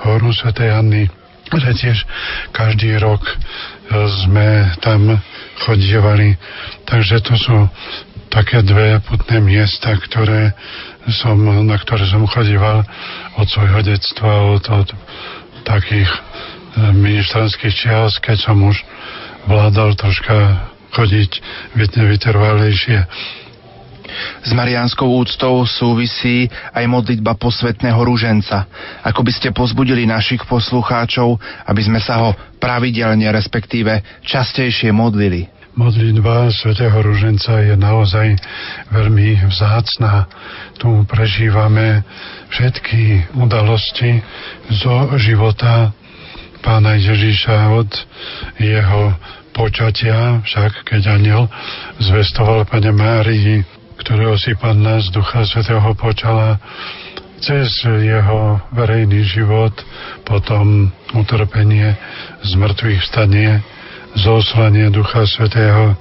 horu Sv. Anny, že tiež každý rok e, sme tam chodievali. Takže to sú také dve putné miesta, ktoré som, na ktoré som chodíval od svojho detstva, od, od takých e, ministranských čias, keď som už vládal troška chodiť vytrvalejšie s Mariánskou úctou súvisí aj modlitba posvetného rúženca. Ako by ste pozbudili našich poslucháčov, aby sme sa ho pravidelne, respektíve častejšie modlili. Modlitba svätého Ruženca je naozaj veľmi vzácná. Tu prežívame všetky udalosti zo života pána Ježíša od jeho počatia, však keď aniel zvestoval Pane Márii ktorého si Panna z Ducha Svetého počala cez jeho verejný život, potom utrpenie, zmrtvých vstanie, zoslanie Ducha Svetého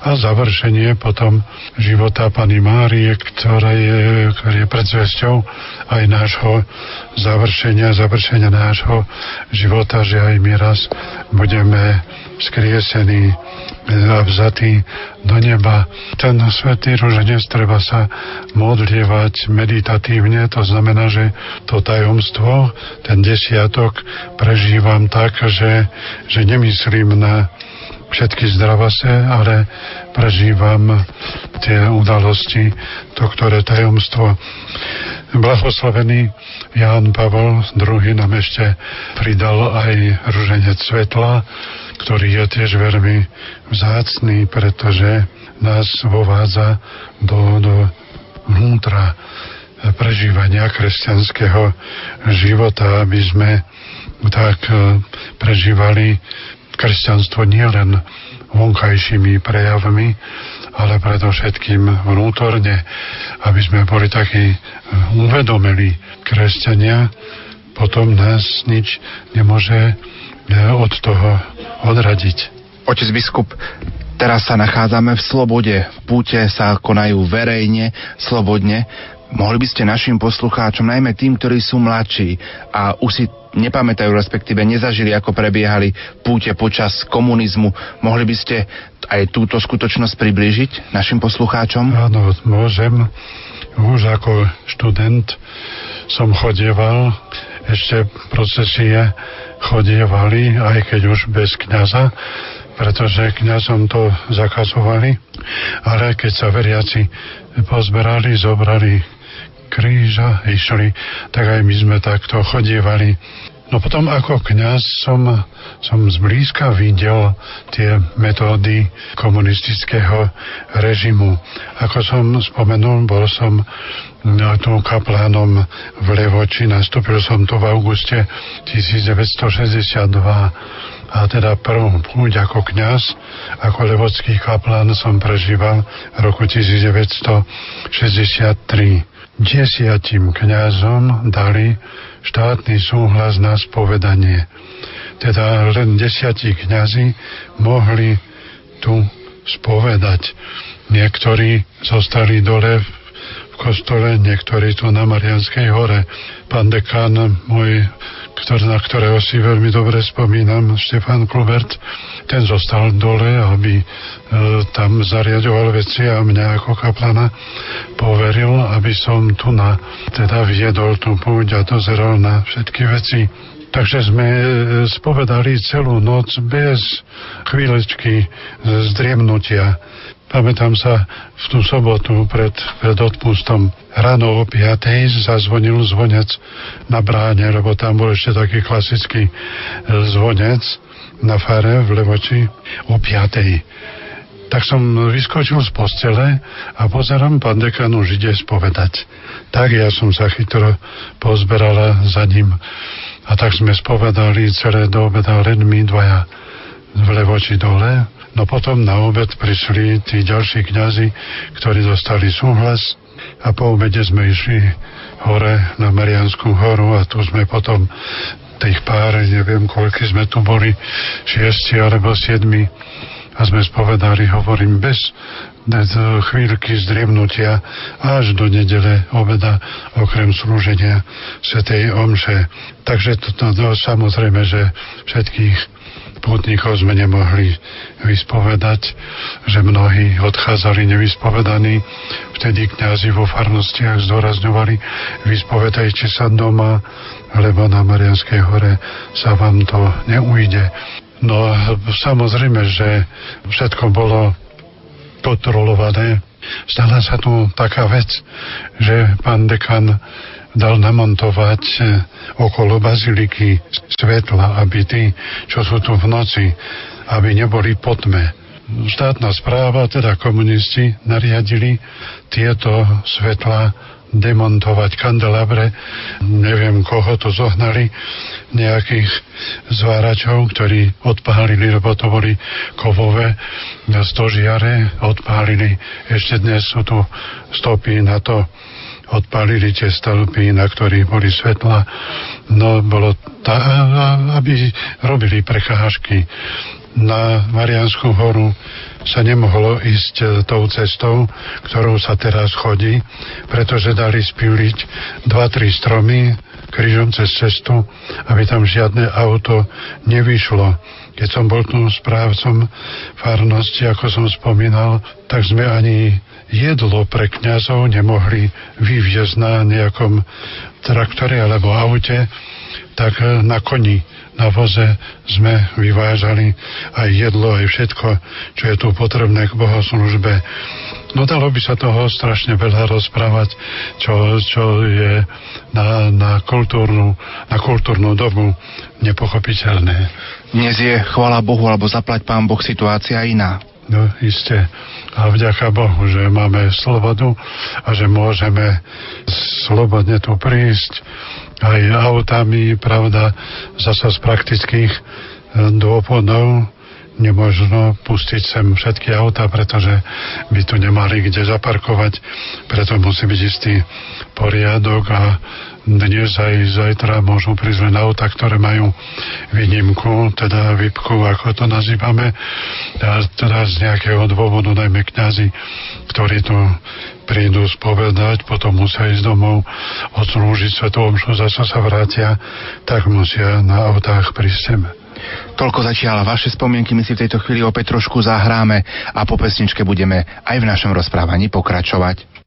a završenie potom života Pany Márie, ktorá je, ktorá je predzvesťou aj nášho završenia, završenia nášho života, že aj my raz budeme skriesení a vzatí do neba. Ten svetý ruženec treba sa modlievať meditatívne, to znamená, že to tajomstvo, ten desiatok prežívam tak, že, že nemyslím na všetky zdravase, ale prežívam tie udalosti, to, ktoré tajomstvo. Blahoslavený Ján Pavol II nám ešte pridal aj ruženec svetla, ktorý je tiež veľmi vzácný, pretože nás vovádza do, do vnútra prežívania kresťanského života, aby sme tak e, prežívali kresťanstvo nielen vonkajšími prejavmi, ale predovšetkým vnútorne, aby sme boli takí uvedomili kresťania, potom nás nič nemôže od toho odradiť. Otec biskup, teraz sa nachádzame v slobode. Púte sa konajú verejne, slobodne. Mohli by ste našim poslucháčom, najmä tým, ktorí sú mladší a už si nepamätajú, respektíve nezažili, ako prebiehali púte počas komunizmu, mohli by ste aj túto skutočnosť priblížiť našim poslucháčom? Áno, môžem. Už ako študent som chodieval, ešte procesie chodievali, aj keď už bez kniaza, pretože kňazom to zakazovali, ale keď sa veriaci pozberali, zobrali kríža išli, tak aj my sme takto chodievali. No potom ako kňaz som, som zblízka videl tie metódy komunistického režimu. Ako som spomenul, bol som tu kaplánom v Levoči, nastúpil som tu v auguste 1962 a teda prvú púť ako kňaz, ako levocký kaplán som prežíval v roku 1963 desiatim kňazom dali štátny súhlas na spovedanie. Teda len desiatí kňazi mohli tu spovedať. Niektorí zostali dole v kostole, niektorí tu na Marianskej hore. Pán dekán môj ktorý, na ktorého si veľmi dobre spomínam, Štefan Klubert, ten zostal dole, aby e, tam zariadoval veci a mňa ako kaplana poveril, aby som tu na, teda viedol tú púť a dozeral na všetky veci. Takže sme e, spovedali celú noc bez chvíľečky zdriemnutia. Pamätám sa, v tú sobotu pred, pred odpustom ráno o 5. zazvonil zvonec na bráne, lebo tam bol ešte taký klasický e, zvonec na fare v Levoči o 5. Tak som vyskočil z postele a pozerám, pán dekan už ide spovedať. Tak ja som sa chytro pozberala za ním. A tak sme spovedali celé do obeda len my dvaja v Levoči dole No potom na obed prišli tí ďalší kňazi, ktorí dostali súhlas a po obede sme išli hore na Marianskú horu a tu sme potom tých pár, neviem koľky sme tu boli, šiesti alebo siedmi a sme spovedali, hovorím, bez chvíľky zdriemnutia až do nedele obeda, okrem slúženia Svetej Omše. Takže to, to, to samozrejme, že všetkých pútnikov sme nemohli vyspovedať, že mnohí odchádzali nevyspovedaní. Vtedy kňazi vo farnostiach zdôrazňovali, vyspovedajte sa doma, lebo na Marianskej hore sa vám to neujde. No samozrejme, že všetko bolo kontrolované. Stala sa tu taká vec, že pán dekan dal namontovať e, okolo baziliky svetla, aby tí, čo sú tu v noci, aby neboli potme. Štátna správa, teda komunisti, nariadili tieto svetla demontovať kandelabre. Neviem, koho to zohnali, nejakých zváračov, ktorí odpálili, lebo to boli kovové stožiare, odpálili. Ešte dnes sú tu stopy na to, odpálili tie stĺpy, na ktorých boli svetla. No, bolo tá, aby robili prechážky na Marianskú horu sa nemohlo ísť e, tou cestou, ktorou sa teraz chodí, pretože dali spíliť dva, tri stromy krížom cez cestu, aby tam žiadne auto nevyšlo. Keď som bol tu správcom farnosti, ako som spomínal, tak sme ani jedlo pre kňazov nemohli vyviezť na nejakom traktore alebo aute, tak e, na koni, na voze sme vyvážali aj jedlo, aj všetko, čo je tu potrebné k bohoslužbe. No dalo by sa toho strašne veľa rozprávať, čo, čo je na, na, kultúrnu, na kultúrnu dobu nepochopiteľné. Dnes je, chvala Bohu, alebo zaplať pán Boh, situácia iná. No, isté. A vďaka Bohu, že máme slobodu a že môžeme slobodne tu prísť. Aj autami, pravda, zasa z praktických e, dôvodov. Nemožno pustiť sem všetky auta, pretože by tu nemali kde zaparkovať, preto musí byť istý poriadok a dnes aj zajtra môžu prísť len auta, ktoré majú výnimku, teda výpku, ako to nazývame. A teda z nejakého dôvodu, najmä kňazi, ktorí tu prídu spovedať, potom musia ísť domov, odslúžiť svetovú omšu, zase sa vrátia, tak musia na autách prísť sem. Toľko zatiaľ vaše spomienky, my si v tejto chvíli opäť trošku zahráme a po pesničke budeme aj v našom rozprávaní pokračovať.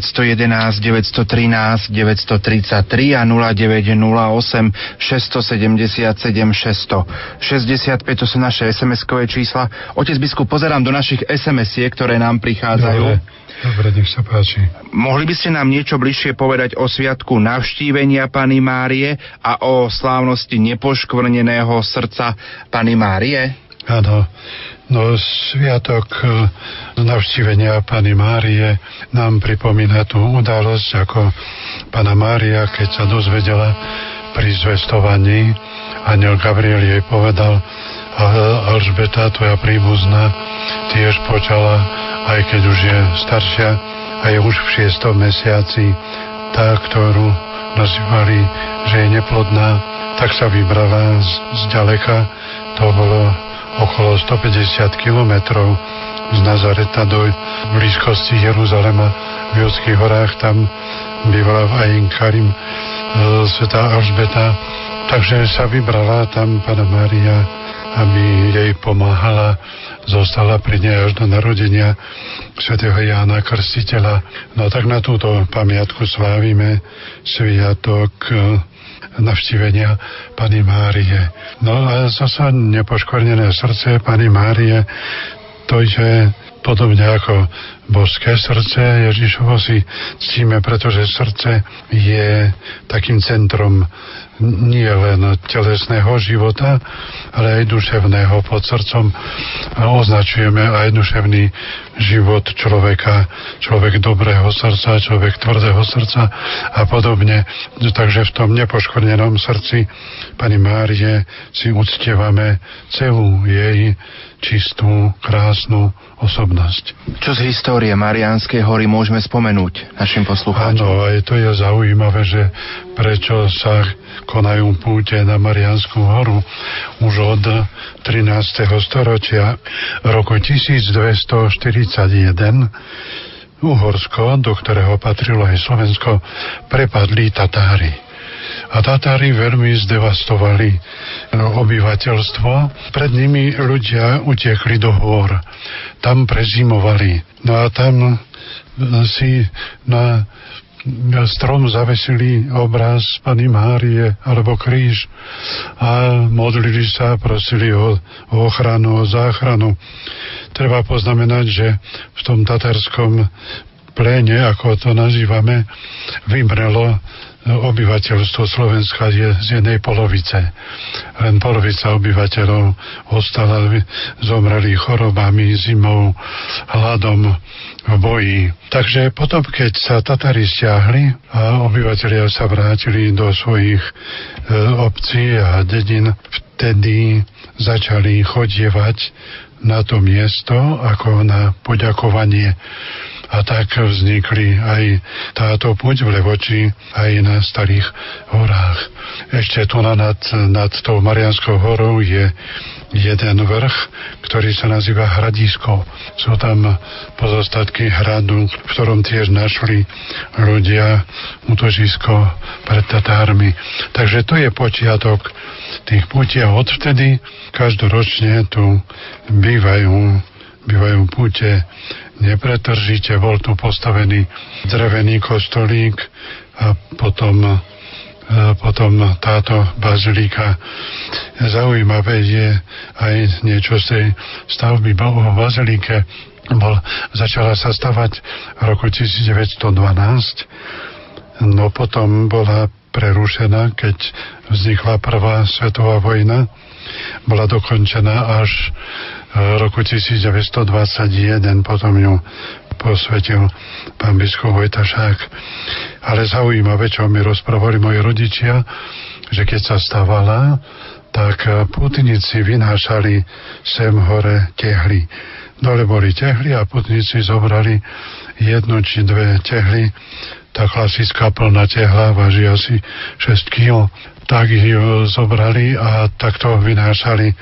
911 913 933 a 0908 677 600. 65 to sú naše SMS-kové čísla. Otec biskup, pozerám do našich SMS-iek, ktoré nám prichádzajú. Dobre. Dobre, nech sa páči. Mohli by ste nám niečo bližšie povedať o sviatku navštívenia Pany Márie a o slávnosti nepoškvrneného srdca Pany Márie? Áno, No sviatok e, navštívenia Pany Márie nám pripomína tú udalosť, ako Pana Mária, keď sa dozvedela pri zvestovaní, aniel Gabriel jej povedal, Alžbeta, tvoja príbuzná, tiež počala, aj keď už je staršia a je už v šiestom mesiaci, tá, ktorú nazývali, že je neplodná, tak sa vybrala z, z ďaleka. To bolo okolo 150 kilometrov z Nazareta do blízkosti Jeruzalema v Judských horách. Tam bývala v Ain Karim e, sveta Alžbeta. Takže sa vybrala tam Pana Mária, aby jej pomáhala. Zostala pri nej až do narodenia svätého Jána Krstiteľa. No tak na túto pamiatku slávime sviatok e, navštívenia Pany Márie. No a zasa nepoškvrnené srdce Pany Márie to je podobne ako božské srdce Ježišovo si ctíme, pretože srdce je takým centrom nie len telesného života, ale aj duševného. Pod srdcom označujeme aj duševný život človeka, človek dobrého srdca, človek tvrdého srdca a podobne. Takže v tom nepoškvrnenom srdci Pani Márie si uctievame celú jej čistú, krásnu osobnosť. Čo z histórie Mariánskej hory môžeme spomenúť našim poslucháčom? Áno, aj to je zaujímavé, že prečo sa konajú púte na Mariánsku horu už od 13. storočia roku 1241 Uhorsko, do ktorého patrilo aj Slovensko, prepadli Tatári a Tatári veľmi zdevastovali no, obyvateľstvo. Pred nimi ľudia utekli do hôr. Tam prezimovali. No a tam si na strom zavesili obraz Pany Márie alebo kríž a modlili sa, prosili o, o ochranu, o záchranu. Treba poznamenať, že v tom tatarskom pléne, ako to nazývame, vymrelo obyvateľstvo Slovenska je z jednej polovice. Len polovica obyvateľov ostala, zomreli chorobami, zimou, hladom, v boji. Takže potom, keď sa Tatari stiahli a obyvateľia sa vrátili do svojich e, obcí a dedín, vtedy začali chodievať na to miesto ako na poďakovanie a tak vznikli aj táto puť v Levoči aj na Starých horách. Ešte tu na nad, nad tou Marianskou horou je jeden vrch, ktorý sa nazýva Hradisko. Sú tam pozostatky hradu, v ktorom tiež našli ľudia útožisko pred Tatármi. Takže to je počiatok tých putí a odvtedy každoročne tu bývajú, bývajú púte nepretržite. Bol tu postavený drevený kostolík a potom, potom táto bazilika. Zaujímavé je aj niečo z tej stavby v bazilike. Bol, začala sa stavať v roku 1912, no potom bola prerušená, keď vznikla prvá svetová vojna. Bola dokončená až roku 1921, potom ju posvetil pán biskup Vojtašák. Ale zaujímavé, čo mi rozprávali moji rodičia, že keď sa stávala, tak putníci vynášali sem hore tehly. Dole boli tehly a putníci zobrali jednu či dve tehly. Tá klasická plná tehla váži asi 6 kg tak ich zobrali a takto vynášali e,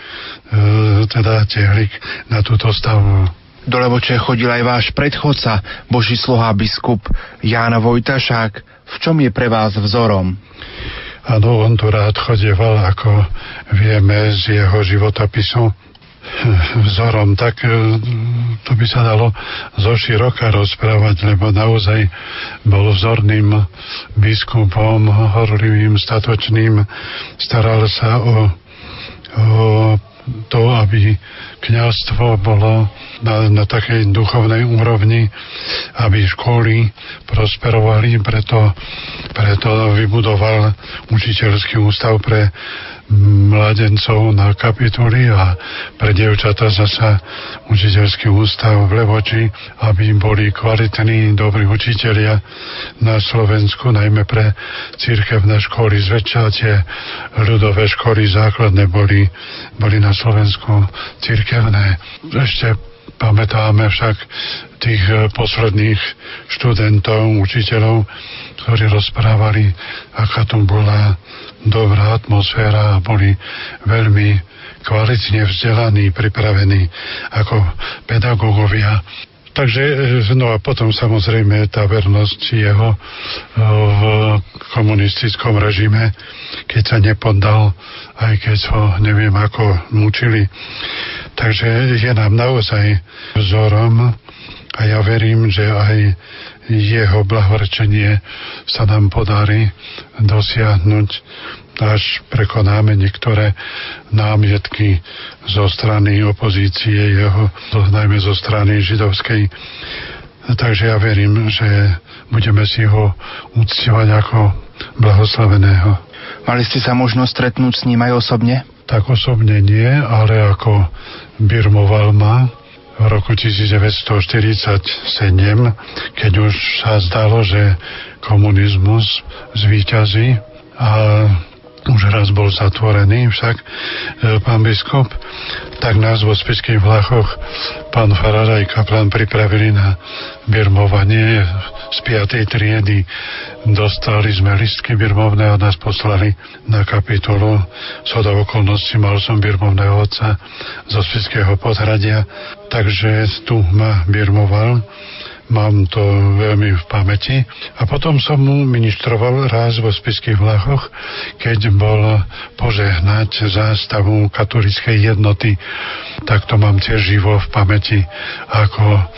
teda tehlik na túto stavu. Do Levoče chodil aj váš predchodca, boží sloha biskup Ján Vojtašák. V čom je pre vás vzorom? Áno, on tu rád chodieval, ako vieme z jeho životopisu vzorom, tak e, to by sa dalo zo široka rozprávať, lebo naozaj bol vzorným biskupom, horlivým, statočným, staral sa o, o to, aby kniazstvo bolo na, na takej duchovnej úrovni, aby školy prosperovali, preto, preto vybudoval učiteľský ústav pre mladencov na kapituly a pre devčata zasa učiteľský ústav v Levoči, aby boli kvalitní, dobrí učitelia na Slovensku, najmä pre církevné školy. Zväčša tie ľudové školy základné boli, boli na Slovensku církevné. Ešte pamätáme však tých posledných študentov, učiteľov, ktorí rozprávali, aká tu bola dobrá atmosféra a boli veľmi kvalitne vzdelaní, pripravení ako pedagógovia. Takže, no a potom samozrejme tá vernosť jeho v komunistickom režime, keď sa nepoddal, aj keď ho neviem ako mučili. Takže je nám naozaj vzorom a ja verím, že aj jeho blahorečenie sa nám podarí dosiahnuť, až prekonáme niektoré námietky zo strany opozície jeho, najmä zo strany židovskej. Takže ja verím, že budeme si ho uctievať ako blahoslaveného. Mali ste sa možnosť stretnúť s ním aj osobne? Tak osobne nie, ale ako birmoval ma v roku 1947, keď už sa zdalo, že komunizmus zvíťazí a už raz bol zatvorený však e, pán biskup, tak nás vo Spiských Vlachoch pán Farada aj kaplan pripravili na birmovanie z 5. triedy. Dostali sme listky birmovné a nás poslali na kapitolu. Soda okolností mal som birmovného otca zo Spiského podhradia, takže tu ma birmoval Mám to veľmi v pamäti. A potom som mu ministroval raz vo Spiských Vlachoch, keď bol požehnať zástavu katolickej jednoty. Tak to mám tiež živo v pamäti, ako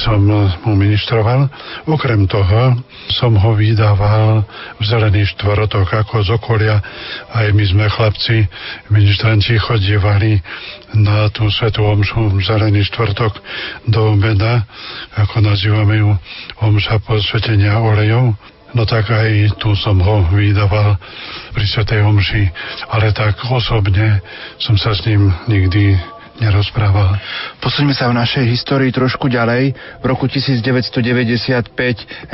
som mu ministroval. Okrem toho som ho vydával v zelený štvorotok ako z okolia. Aj my sme chlapci, ministranti chodievali na tú svetú omšu zelený štvrtok do obeda, ako nazývame ju omša posvetenia olejov. No tak aj tu som ho vydával pri Svetej Omši, ale tak osobne som sa s ním nikdy nerozprával. Posuňme sa v našej histórii trošku ďalej. V roku 1995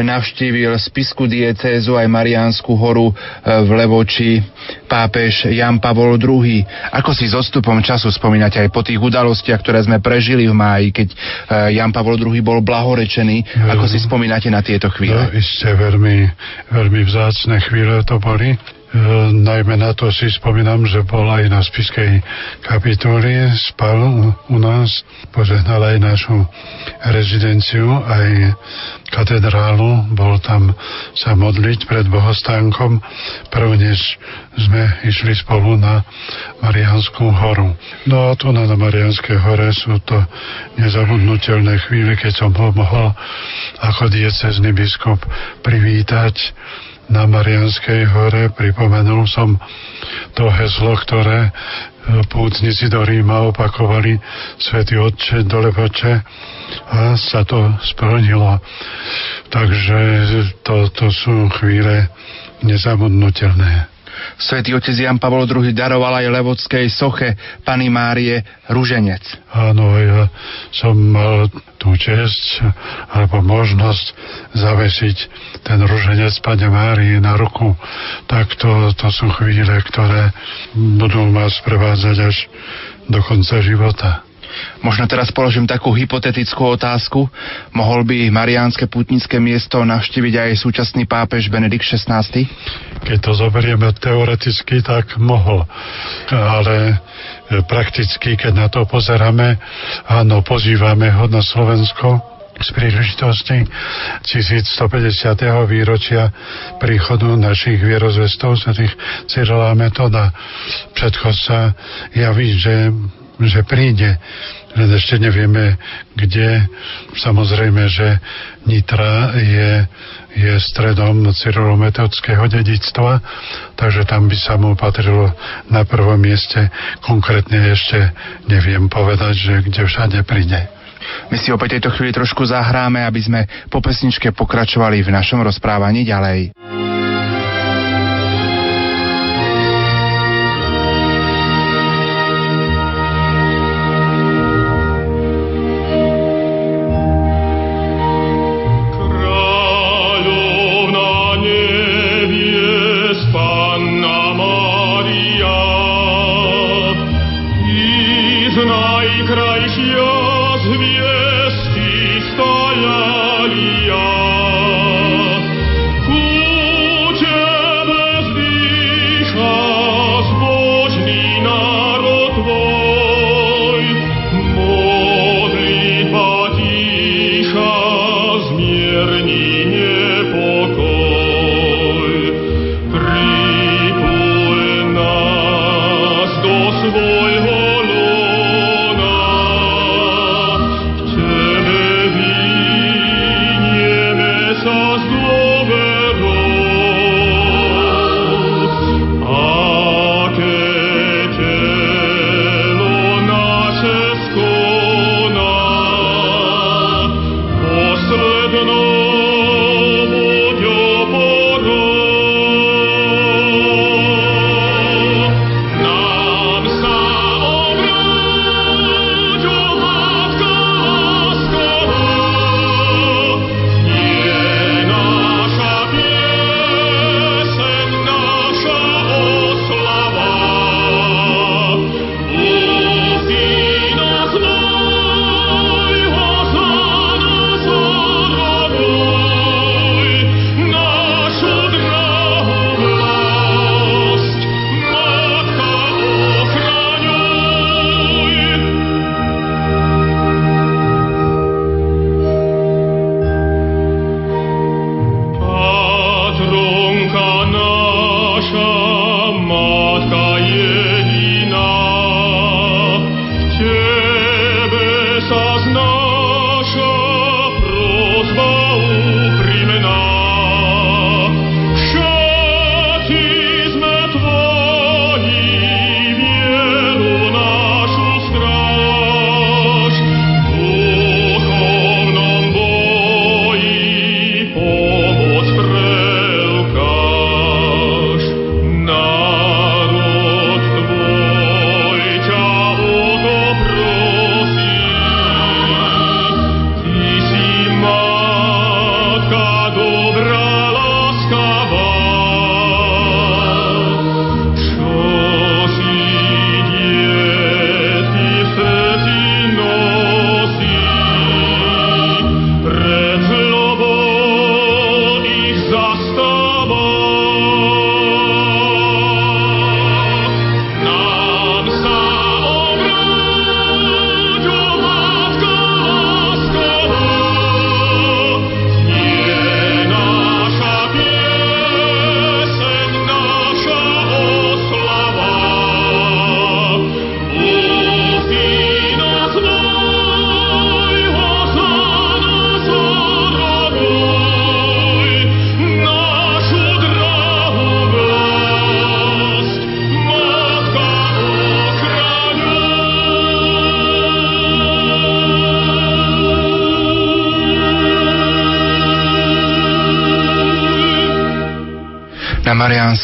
navštívil spisku diecézu aj Mariánsku horu e, v Levoči pápež Jan Pavol II. Ako si s odstupom času spomínate aj po tých udalostiach, ktoré sme prežili v máji, keď e, Jan Pavol II bol blahorečený, ako si spomínate na tieto chvíle? No, isté veľmi, veľmi vzácne chvíle to boli. E, najmä na to si spomínam, že bol aj na spiskej kapitoli, spal u nás, požehnal aj našu rezidenciu, aj katedrálu, bol tam sa modliť pred bohostánkom, prv než sme išli spolu na Marianskú horu. No a tu na Marianskej hore sú to nezabudnutelné chvíle, keď som ho mohol ako diecezný biskup privítať na Marianskej hore. Pripomenul som to heslo, ktoré e, pútnici do Ríma opakovali Svetý Otče do Lepoče a sa to splnilo. Takže to, to sú chvíle nezabudnutelné. Svetý otec Jan Pavol II daroval aj Levodskej soche Pany Márie Ruženec. Áno, ja som mal tú čest alebo možnosť zavesiť ten ruženec Pane Márie na ruku. Tak to, to sú chvíle, ktoré budú ma sprevádzať až do konca života. Možno teraz položím takú hypotetickú otázku. Mohol by Mariánske putnické miesto navštíviť aj súčasný pápež Benedikt XVI? Keď to zoberieme teoreticky, tak mohol. Ale e, prakticky, keď na to pozeráme, áno, pozývame ho na Slovensko, z príležitosti 1150. výročia príchodu našich vierozvestov svetých Cyrila Metoda. Predchodca javí, že že príde, len ešte nevieme kde. Samozrejme, že Nitra je, je stredom cyrilometodického dedictva, takže tam by sa mu patrilo na prvom mieste. Konkrétne ešte neviem povedať, že kde všade príde. My si opäť tejto chvíli trošku zahráme, aby sme po pesničke pokračovali v našom rozprávaní ďalej.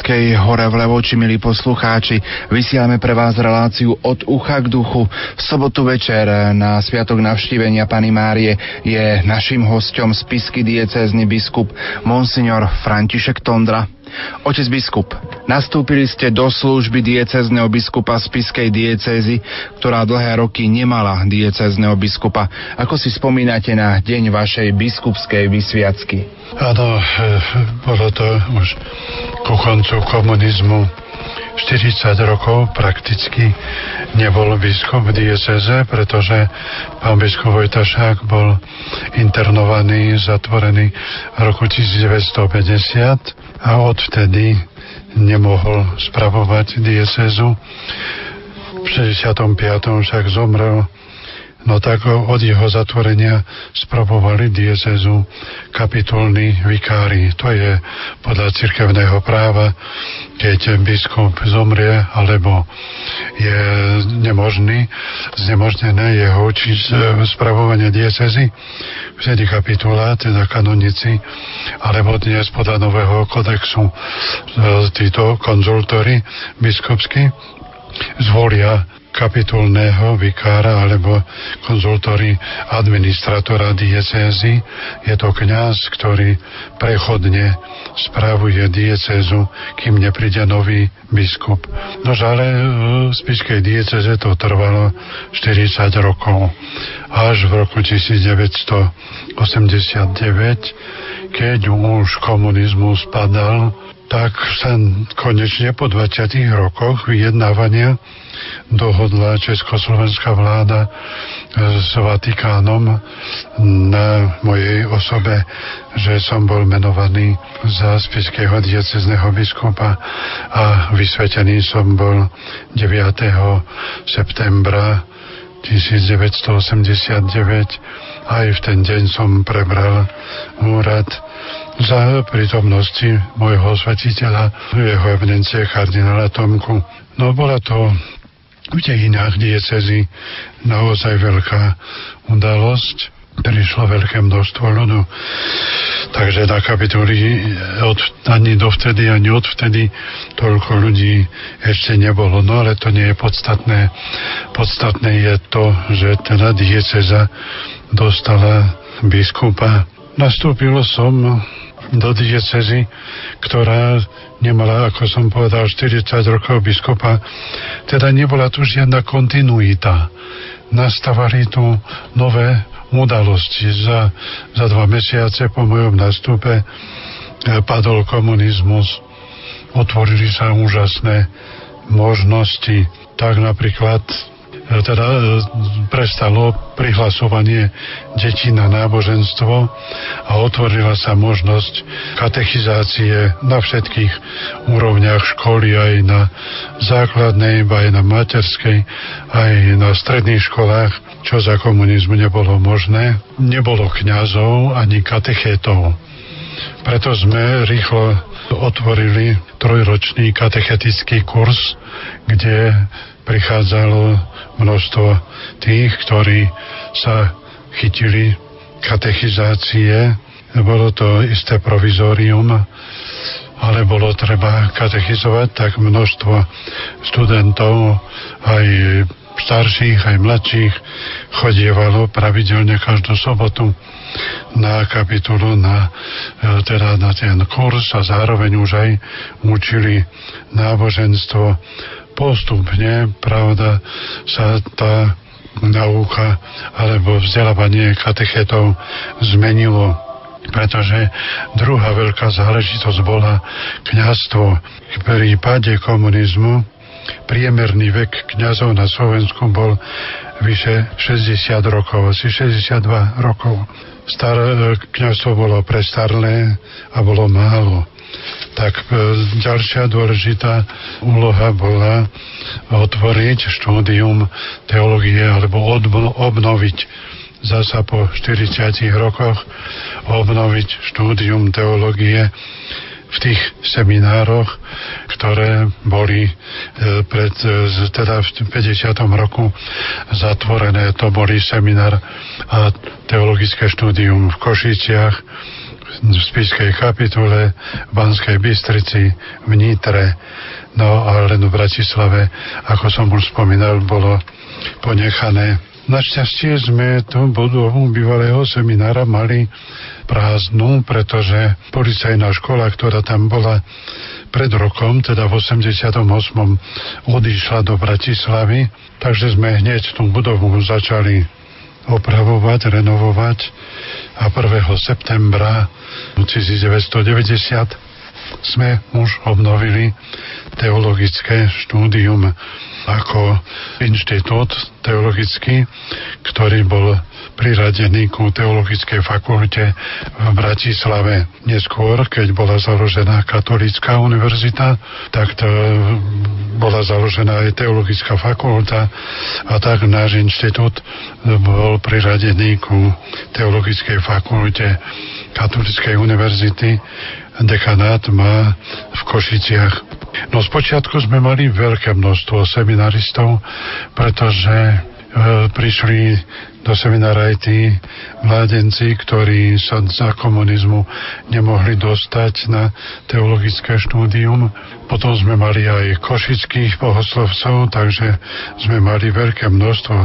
Marianskej hore v Levoči, milí poslucháči. Vysielame pre vás reláciu od ucha k duchu. V sobotu večer na Sviatok navštívenia Pany Márie je našim hostom spisky diecézny biskup Monsignor František Tondra. Otec biskup, nastúpili ste do služby diecezneho biskupa z Piskej diecézy, ktorá dlhé roky nemala diecezneho biskupa. Ako si spomínate na deň vašej biskupskej vysviacky? Áno, e, bolo to už ku koncu komunizmu 40 rokov prakticky nebol biskup v dieceze, pretože pán biskup Vojtašák bol internovaný, zatvorený v roku 1950 a odvtedy nemohol spravovať diecezu. V 65. však zomrel No tak od jeho zatvorenia spravovali diecezu kapitulní vikári. To je podľa cirkevného práva, keď biskup zomrie alebo je nemožný, znemožnené jeho či spravovanie diecezy, vtedy kapitula, teda kanonici, alebo dnes podľa nového kodexu e, títo konzultory biskupsky zvolia kapitulného vikára alebo konzultory administratora diecézy. Je to kňaz, ktorý prechodne spravuje diecézu, kým nepríde nový biskup. No ale v spiskej dieceze to trvalo 40 rokov. Až v roku 1989, keď už komunizmus padal, tak sa konečne po 20 rokoch vyjednávania dohodla československá vláda s Vatikánom na mojej osobe, že som bol menovaný za spiského diecezneho biskupa a vysvetený som bol 9. septembra 1989. Aj v ten deň som prebral úrad za prítomnosti môjho osvetiteľa, jeho eminencie kardinála Tomku. No bola to v dejinách diecezy naozaj veľká udalosť. Prišlo veľké množstvo ľudu. Takže na kapituli od, ani dovtedy, ani odvtedy toľko ľudí ešte nebolo. No ale to nie je podstatné. Podstatné je to, že teda dieceza dostala biskupa. Nastúpilo som do diecezy, ktorá nemala, ako som povedal, 40 rokov biskupa, teda nebola tu žiadna kontinuita. Nastavali tu nové udalosti. Za, za dva mesiace po mojom nastupe eh, padol komunizmus, otvorili sa úžasné možnosti, tak napríklad E, teda e, prestalo prihlasovanie detí na náboženstvo a otvorila sa možnosť katechizácie na všetkých úrovniach školy, aj na základnej, aj na materskej, aj na stredných školách, čo za komunizmu nebolo možné. Nebolo kňazov ani katechétov. Preto sme rýchlo otvorili trojročný katechetický kurz, kde prichádzalo množstvo tých, ktorí sa chytili katechizácie. Bolo to isté provizórium, ale bolo treba katechizovať, tak množstvo študentov, aj starších, aj mladších, chodievalo pravidelne každú sobotu na kapitulu, na, e, teda na ten kurz a zároveň už aj učili náboženstvo postupne, pravda, sa tá nauka alebo vzdelávanie katechetov zmenilo pretože druhá veľká záležitosť bola kňazstvo. V prípade komunizmu priemerný vek kňazov na Slovensku bol vyše 60 rokov, asi 62 rokov. Staré kňazstvo bolo prestarlé a bolo málo tak e, ďalšia dôležitá úloha bola otvoriť štúdium teológie alebo obnoviť zasa po 40 rokoch obnoviť štúdium teológie v tých seminároch, ktoré boli e, pred, e, teda v 50. roku zatvorené. To boli seminár a teologické štúdium v Košiciach, v Spiskej kapitule, v Banskej Bystrici, v Nitre, no a len v Bratislave, ako som už spomínal, bolo ponechané. Našťastie sme tú budovu bývalého seminára mali prázdnu, pretože policajná škola, ktorá tam bola pred rokom, teda v 88. odišla do Bratislavy, takže sme hneď tú budovu začali opravovať, renovovať a 1. septembra 1990 sme už obnovili teologické štúdium ako inštitút teologický, ktorý bol priradený ku teologickej fakulte v Bratislave. Neskôr, keď bola založená katolická univerzita, tak to bola založená aj teologická fakulta a tak náš inštitút bol priradený ku teologickej fakulte katolickej univerzity dekanát má v Košiciach. No spočiatku sme mali veľké množstvo seminaristov, pretože e, prišli do seminára aj tí mládenci, ktorí sa za komunizmu nemohli dostať na teologické štúdium. Potom sme mali aj košických bohoslovcov, takže sme mali veľké množstvo.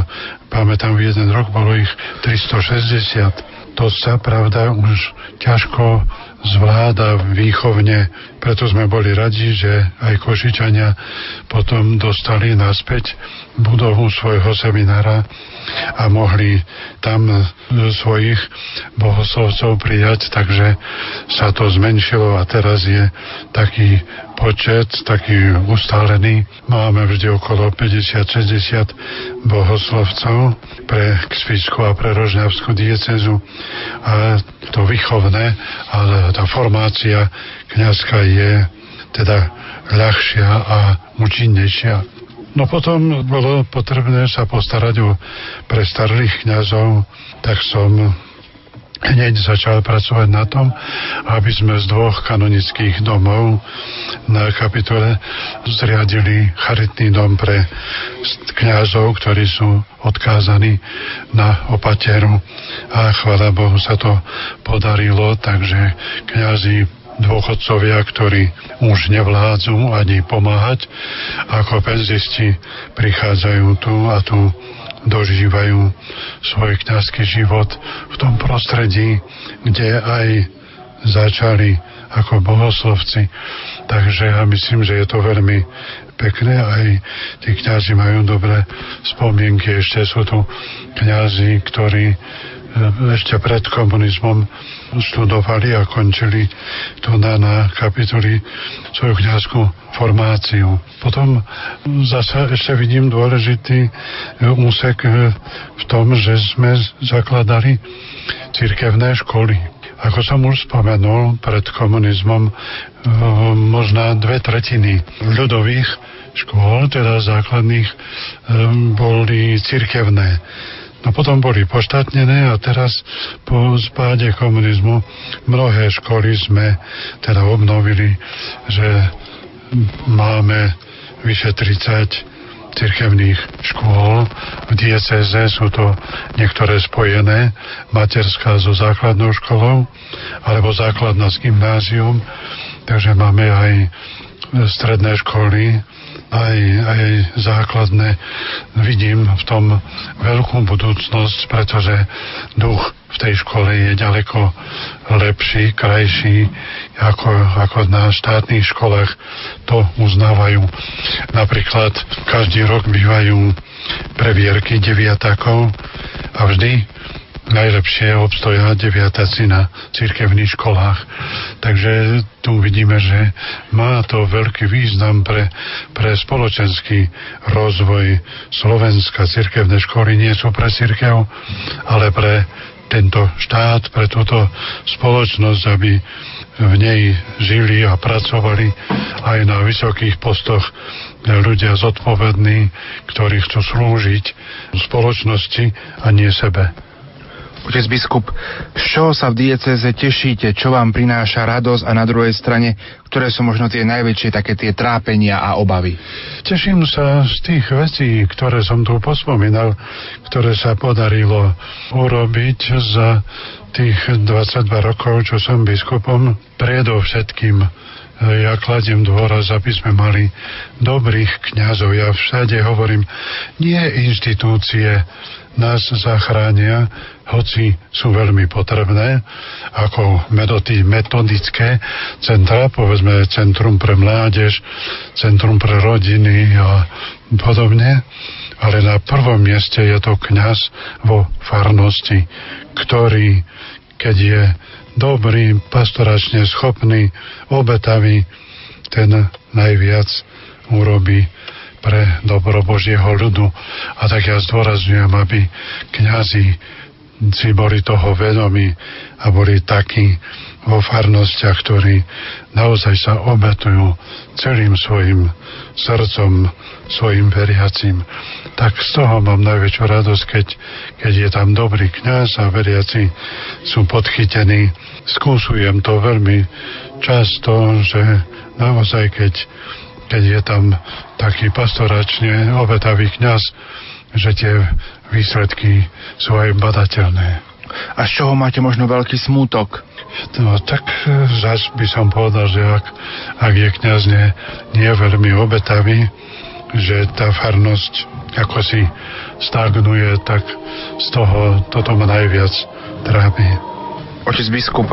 Pamätám, v jeden rok bolo ich 360. To sa, pravda, už ťažko zvláda výchovne. Preto sme boli radi, že aj Košičania potom dostali naspäť budovu svojho seminára a mohli tam svojich bohoslovcov prijať, takže sa to zmenšilo a teraz je taký počet, taký ustálený. Máme vždy okolo 50-60 bohoslovcov pre Kspisku a pre Rožňavskú diecezu a to výchovné, ale tá formácia kniazka je teda ľahšia a účinnejšia. No potom bolo potrebné sa postarať o prestarlých kňazov, tak som hneď začal pracovať na tom, aby sme z dvoch kanonických domov na kapitole zriadili charitný dom pre kňazov, ktorí sú odkázaní na opateru. A chvála Bohu sa to podarilo, takže kňazi dôchodcovia, ktorí už nevládzu ani pomáhať, ako penzisti prichádzajú tu a tu dožívajú svoj kňazský život v tom prostredí, kde aj začali ako bohoslovci. Takže ja myslím, že je to veľmi pekné, aj tí kňazi majú dobré spomienky. Ešte sú tu kňazi, ktorí ešte pred komunizmom študovali a končili tu na, na kapitoli svoju kniazskú formáciu. Potom zase ešte vidím dôležitý úsek v tom, že sme zakladali cirkevné školy. Ako som už spomenul, pred komunizmom možná dve tretiny ľudových škôl, teda základných, boli cirkevné. No potom boli poštátnené a teraz po spáde komunizmu mnohé školy sme teda obnovili, že máme vyše 30 cirkevných škôl. V dieceze sú to niektoré spojené, materská so základnou školou, alebo základná s gymnázium, takže máme aj stredné školy, aj, aj základné. Vidím v tom veľkú budúcnosť, pretože duch v tej škole je ďaleko lepší, krajší, ako, ako na štátnych školách to uznávajú. Napríklad každý rok bývajú previerky deviatakov a vždy najlepšie obstoja deviataci na cirkevných školách. Takže tu vidíme, že má to veľký význam pre, pre spoločenský rozvoj Slovenska. Cirkevné školy nie sú pre cirkev, ale pre tento štát, pre túto spoločnosť, aby v nej žili a pracovali aj na vysokých postoch ľudia zodpovední, ktorí chcú slúžiť spoločnosti a nie sebe. Otec biskup, z čoho sa v dieceze tešíte, čo vám prináša radosť a na druhej strane, ktoré sú možno tie najväčšie také tie trápenia a obavy? Teším sa z tých vecí, ktoré som tu pospomínal, ktoré sa podarilo urobiť za tých 22 rokov, čo som biskupom. Predovšetkým ja kladiem dôraz, aby sme mali dobrých kňazov. Ja všade hovorím, nie inštitúcie nás zachránia, hoci sú veľmi potrebné, ako metodické centra, povedzme Centrum pre mládež, Centrum pre rodiny a podobne, ale na prvom mieste je to kňaz vo farnosti, ktorý, keď je dobrý, pastoračne schopný, obetavý, ten najviac urobí pre dobro Božieho ľudu. A tak ja zdôrazňujem, aby kňazi si boli toho vedomí a boli takí vo farnostiach, ktorí naozaj sa obetujú celým svojim srdcom, svojim veriacim. Tak z toho mám najväčšiu radosť, keď, keď je tam dobrý kňaz a veriaci sú podchytení. Skúsujem to veľmi často, že naozaj keď, keď je tam taký pastoračne obetavý kňaz, že tie výsledky sú aj badateľné. A z čoho máte možno veľký smútok? No tak e, zas by som povedal, že ak, ak je kniaz nie, nie veľmi obetavý, že tá farnosť ako si stagnuje, tak z toho toto ma najviac trápi. Otec biskup,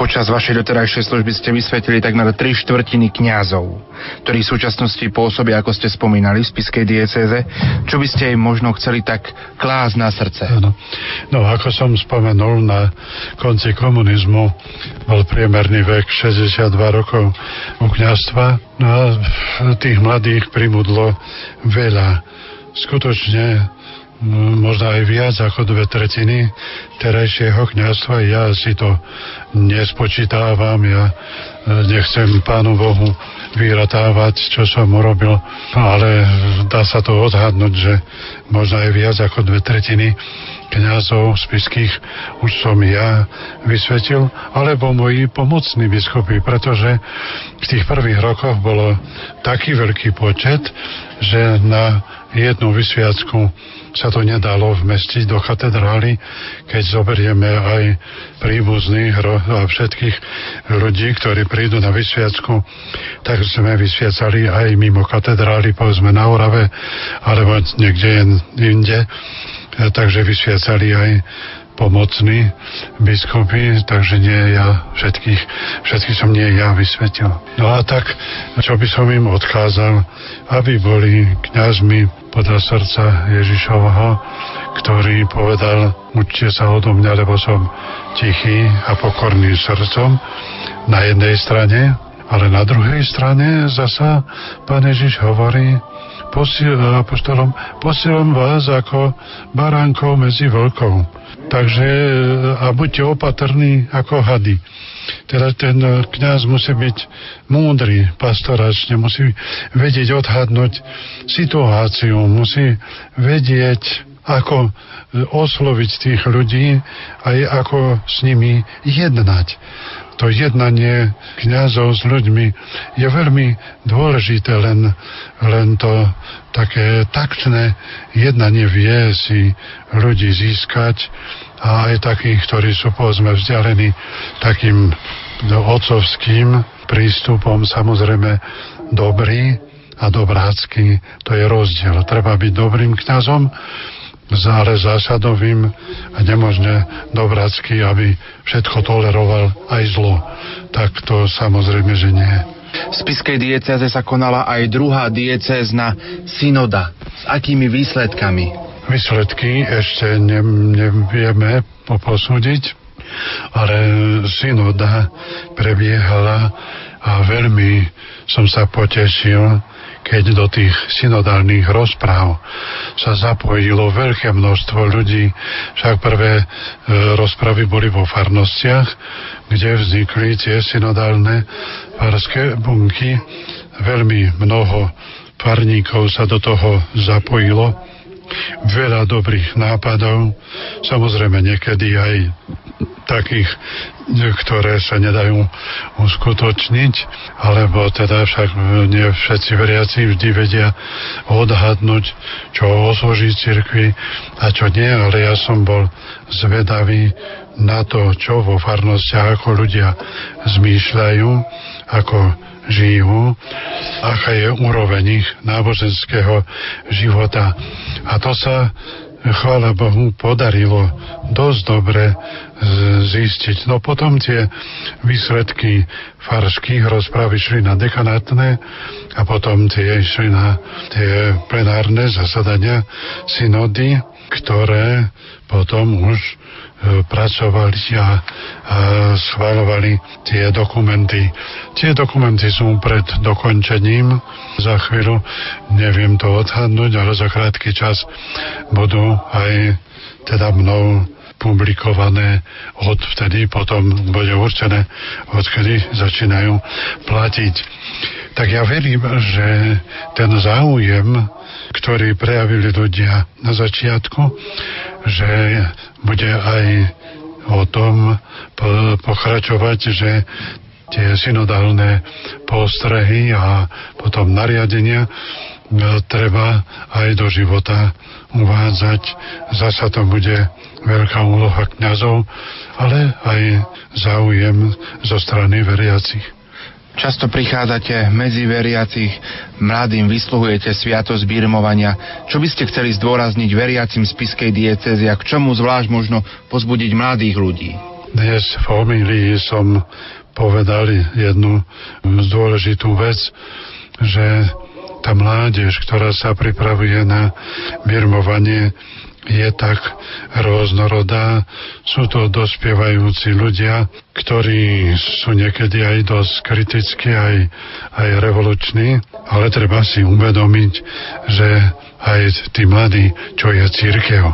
Počas vašej doterajšej služby ste vysvetlili tak na tri štvrtiny kňazov, ktorí v súčasnosti pôsobia, ako ste spomínali, v spiskej diecéze. Čo by ste im možno chceli tak klásť na srdce? Ano. No, ako som spomenul, na konci komunizmu bol priemerný vek 62 rokov u kňazstva. No a tých mladých primudlo veľa. Skutočne možno aj viac ako dve tretiny terajšieho kniazstva. Ja si to nespočítávam, ja e, nechcem Pánu Bohu vyratávať, čo som urobil, ale dá sa to odhadnúť, že možno aj viac ako dve tretiny kniazov spiských už som ja vysvetil, alebo moji pomocní biskupy, pretože v tých prvých rokoch bolo taký veľký počet, že na jednu vysviacku sa to nedalo vmestiť do katedrály, keď zoberieme aj príbuzných a všetkých ľudí, ktorí prídu na vysviacku, tak sme vysviacali aj mimo katedrály, povedzme na Orave, alebo niekde inde, takže vysviacali aj pomocní biskupy, takže nie ja všetkých, všetkých som nie ja vysvetil. No a tak, čo by som im odkázal, aby boli kňazmi podľa srdca Ježišovho, ktorý povedal, učte sa odo mňa, lebo som tichý a pokorný srdcom na jednej strane, ale na druhej strane zasa pán Ježiš hovorí, posiel, apoštolom, posielam vás ako baránkov medzi vlkov. Takže a buďte opatrní ako hady. Teda ten kňaz musí byť múdry pastoračne, musí vedieť odhadnúť situáciu, musí vedieť, ako osloviť tých ľudí aj ako s nimi jednať to jednanie kňazov s ľuďmi je veľmi dôležité, len, len to také taktné jednanie vie si ľudí získať a aj takých, ktorí sú povedzme vzdialení takým otcovským prístupom, samozrejme dobrý a dobrácky, to je rozdiel. Treba byť dobrým kňazom, ale zásadovým a nemožne dobrácky, aby všetko toleroval aj zlo. Tak to samozrejme, že nie. V spiskej dieceze sa konala aj druhá diecézna synoda. S akými výsledkami? Výsledky ešte ne, nevieme posúdiť, ale synoda prebiehala a veľmi som sa potešil, keď do tých synodálnych rozpráv sa zapojilo veľké množstvo ľudí. Však prvé e, rozpravy boli vo farnostiach, kde vznikli tie synodálne farské bunky. Veľmi mnoho farníkov sa do toho zapojilo. Veľa dobrých nápadov, samozrejme niekedy aj takých, ktoré sa nedajú uskutočniť, alebo teda však nie všetci veriaci vždy vedia odhadnúť, čo osloží cirkvi a čo nie, ale ja som bol zvedavý na to, čo vo farnostiach ako ľudia zmýšľajú, ako žijú, aká je úroveň ich náboženského života. A to sa chvála Bohu, podarilo dosť dobre zistiť. No potom tie výsledky farských rozpráv išli na dekanátne a potom tie išli na tie plenárne zasadania synody, ktoré potom už pracovali a, schváľovali tie dokumenty. Tie dokumenty sú pred dokončením. Za chvíľu neviem to odhadnúť, ale za krátky čas budú aj teda mnou publikované od vtedy, potom bude určené, odkedy začínajú platiť. Tak ja verím, že ten záujem, ktorý prejavili ľudia na začiatku, že bude aj o tom pokračovať, že tie synodálne postrehy a potom nariadenia e, treba aj do života uvádzať. Zasa to bude veľká úloha kňazov, ale aj záujem zo strany veriacich. Často prichádzate medzi veriacich, mladým vysluhujete sviatosť birmovania. Čo by ste chceli zdôrazniť veriacim z Piskej diecezy a k čomu zvlášť možno pozbudiť mladých ľudí? Dnes v homílii som povedal jednu dôležitú vec, že tá mládež, ktorá sa pripravuje na birmovanie, je tak rôznorodá. Sú to dospievajúci ľudia, ktorí sú niekedy aj dosť kritickí, aj, aj revoluční, ale treba si uvedomiť, že aj tí mladí, čo je církev,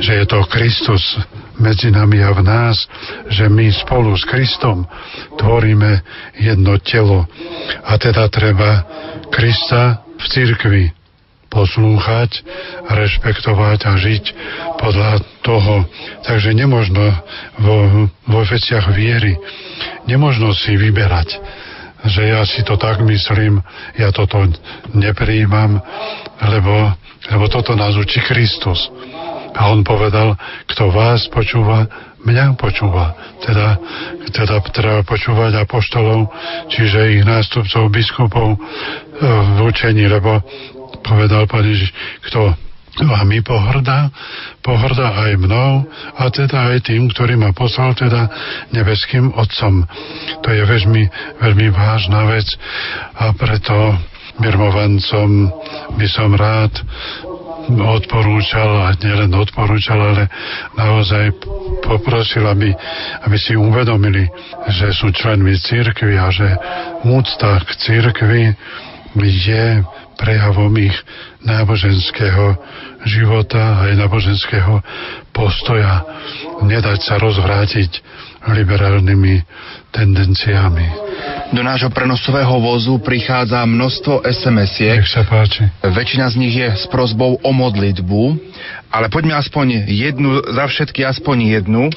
že je to Kristus medzi nami a v nás, že my spolu s Kristom tvoríme jedno telo. A teda treba Krista v církvi poslúchať, rešpektovať a žiť podľa toho. Takže nemožno vo, vo veciach viery, nemožno si vyberať, že ja si to tak myslím, ja toto nepríjmam, lebo, lebo toto nás učí Kristus. A on povedal, kto vás počúva, mňa počúva. Teda, teda treba počúvať apoštolov, čiže ich nástupcov, biskupov e, v učení, lebo povedal Pán Ježiš, kto vami pohrdá, pohrdá aj mnou a teda aj tým, ktorý ma poslal, teda nebeským Otcom. To je veľmi, veľmi vážna vec a preto birmovancom by som rád odporúčal, a nielen odporúčal, ale naozaj poprosil, aby, aby si uvedomili, že sú členmi církvy a že úcta k církvy je prejavom ich náboženského života aj náboženského postoja. Nedať sa rozvrátiť liberálnymi tendenciami. Do nášho prenosového vozu prichádza množstvo SMS-iek. Nech sa páči. Väčšina z nich je s prozbou o modlitbu, ale poďme aspoň jednu, za všetky aspoň jednu.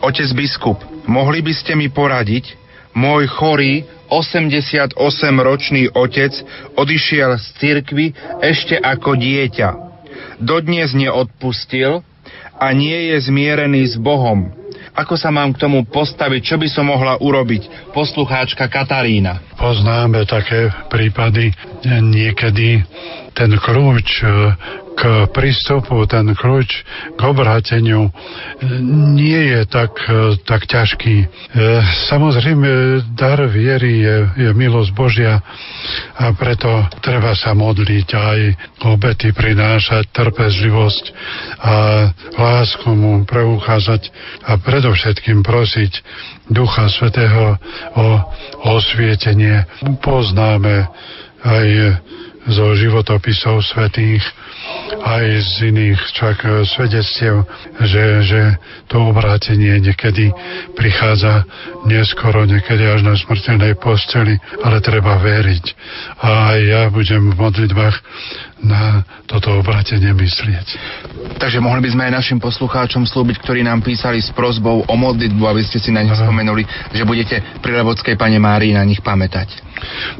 Otec biskup, mohli by ste mi poradiť, môj chorý 88-ročný otec odišiel z cirkvy ešte ako dieťa. Dodnes neodpustil a nie je zmierený s Bohom. Ako sa mám k tomu postaviť? Čo by som mohla urobiť? Poslucháčka Katarína. Poznáme také prípady. Niekedy ten kľúč k prístupu, ten kľúč k obráteniu nie je tak, tak ťažký. E, samozrejme, dar viery je, je milosť Božia a preto treba sa modliť aj obety prinášať, trpezlivosť a lásku mu preukázať a predovšetkým prosiť Ducha Svetého o osvietenie. Poznáme aj zo životopisov svetých, aj z iných čak e, svedectiev, že, že to obrátenie niekedy prichádza neskoro, niekedy až na smrteľnej posteli, ale treba veriť. A ja budem v modlitbách na toto obratenie myslieť. Takže mohli by sme aj našim poslucháčom slúbiť, ktorí nám písali s prozbou o modlitbu, aby ste si na nich spomenuli, že budete pri Levodskej Pane Márii na nich pamätať.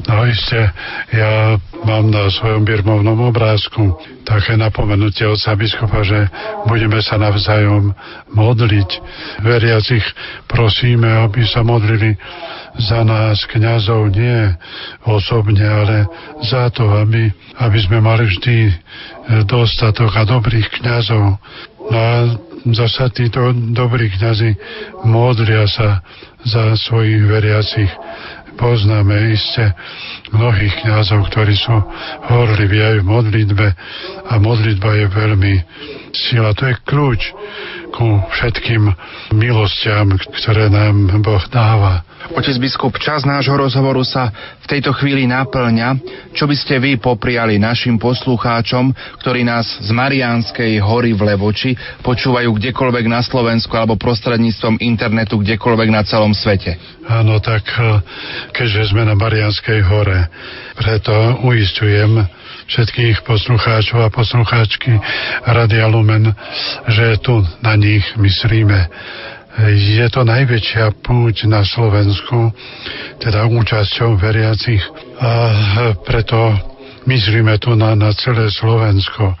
No iste, ja mám na svojom birmovnom obrázku také napomenutie sa biskupa, že budeme sa navzájom modliť. Veriacich prosíme, aby sa modlili za nás, kňazov, nie osobne, ale za to, aby, aby sme mali vždy e, dostatok a dobrých kňazov. No a zasa títo dobrí kňazi modlia sa za svojich veriacich. Poznáme iste mnohých kňazov, ktorí sú horliví aj v modlitbe a modlitba je veľmi sila. To je kľúč ku všetkým milostiam, ktoré nám Boh dáva. Otec biskup, čas nášho rozhovoru sa v tejto chvíli naplňa. Čo by ste vy popriali našim poslucháčom, ktorí nás z Mariánskej hory v Levoči počúvajú kdekoľvek na Slovensku alebo prostredníctvom internetu kdekoľvek na celom svete? Áno, tak eh, keďže sme na Mariánskej hore, preto uistujem všetkých poslucháčov a poslucháčky Radia Lumen, že tu na nich myslíme. Je to najväčšia púť na Slovensku, teda účasťou veriacich. A preto myslíme tu na, na celé Slovensko,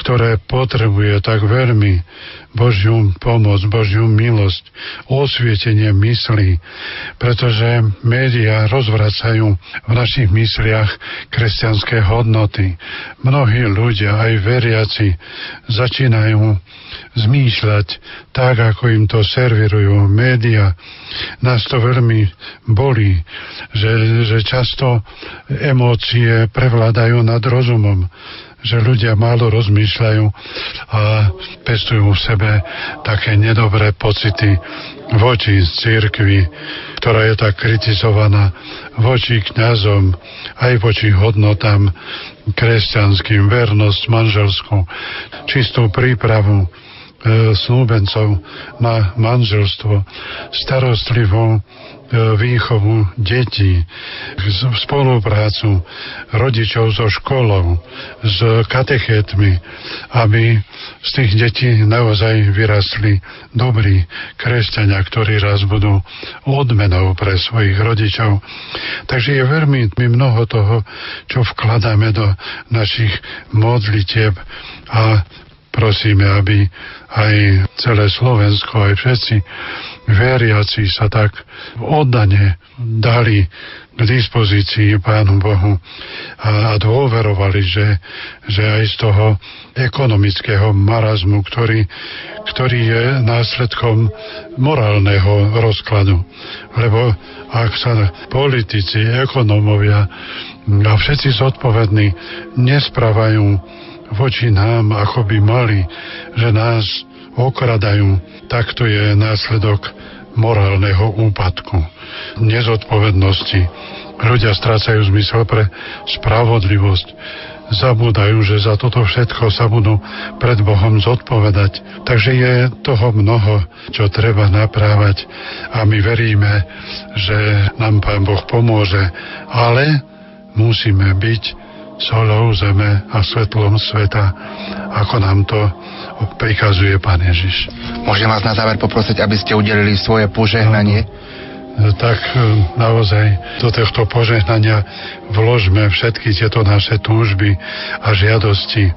ktoré potrebuje tak veľmi Božiu pomoc, Božiu milosť, osvietenie myslí, pretože médiá rozvracajú v našich mysliach kresťanské hodnoty. Mnohí ľudia, aj veriaci, začínajú zmýšľať tak, ako im to servirujú média. Nás to veľmi bolí, že, že často emócie prevládajú nad rozumom že ľudia málo rozmýšľajú a pestujú v sebe také nedobré pocity voči církvi, ktorá je tak kritizovaná, voči kňazom, aj voči hodnotám kresťanským, vernosť manželskú, čistú prípravu E, snúbencov na manželstvo, starostlivú výchovu detí, spoluprácu rodičov so školou, s katechétmi, aby z tých detí naozaj vyrastli dobrí kresťania, ktorí raz budú odmenou pre svojich rodičov. Takže je veľmi mnoho toho, čo vkladáme do našich modlitieb a prosíme, aby aj celé Slovensko, aj všetci veriaci sa tak oddane dali k dispozícii Pánu Bohu a, a dôverovali, že, že aj z toho ekonomického marazmu, ktorý, ktorý je následkom morálneho rozkladu. Lebo ak sa politici, ekonómovia a všetci zodpovední nesprávajú voči nám, ako by mali, že nás okradajú, tak to je následok morálneho úpadku, nezodpovednosti. Ľudia strácajú zmysel pre spravodlivosť. Zabúdajú, že za toto všetko sa budú pred Bohom zodpovedať. Takže je toho mnoho, čo treba naprávať a my veríme, že nám Pán Boh pomôže, ale musíme byť solou zeme a svetlom sveta, ako nám to prikazuje Pán Ježiš. Môžem vás na záver poprosiť, aby ste udelili svoje požehnanie? tak e, naozaj do tohto požehnania vložme všetky tieto naše túžby a žiadosti.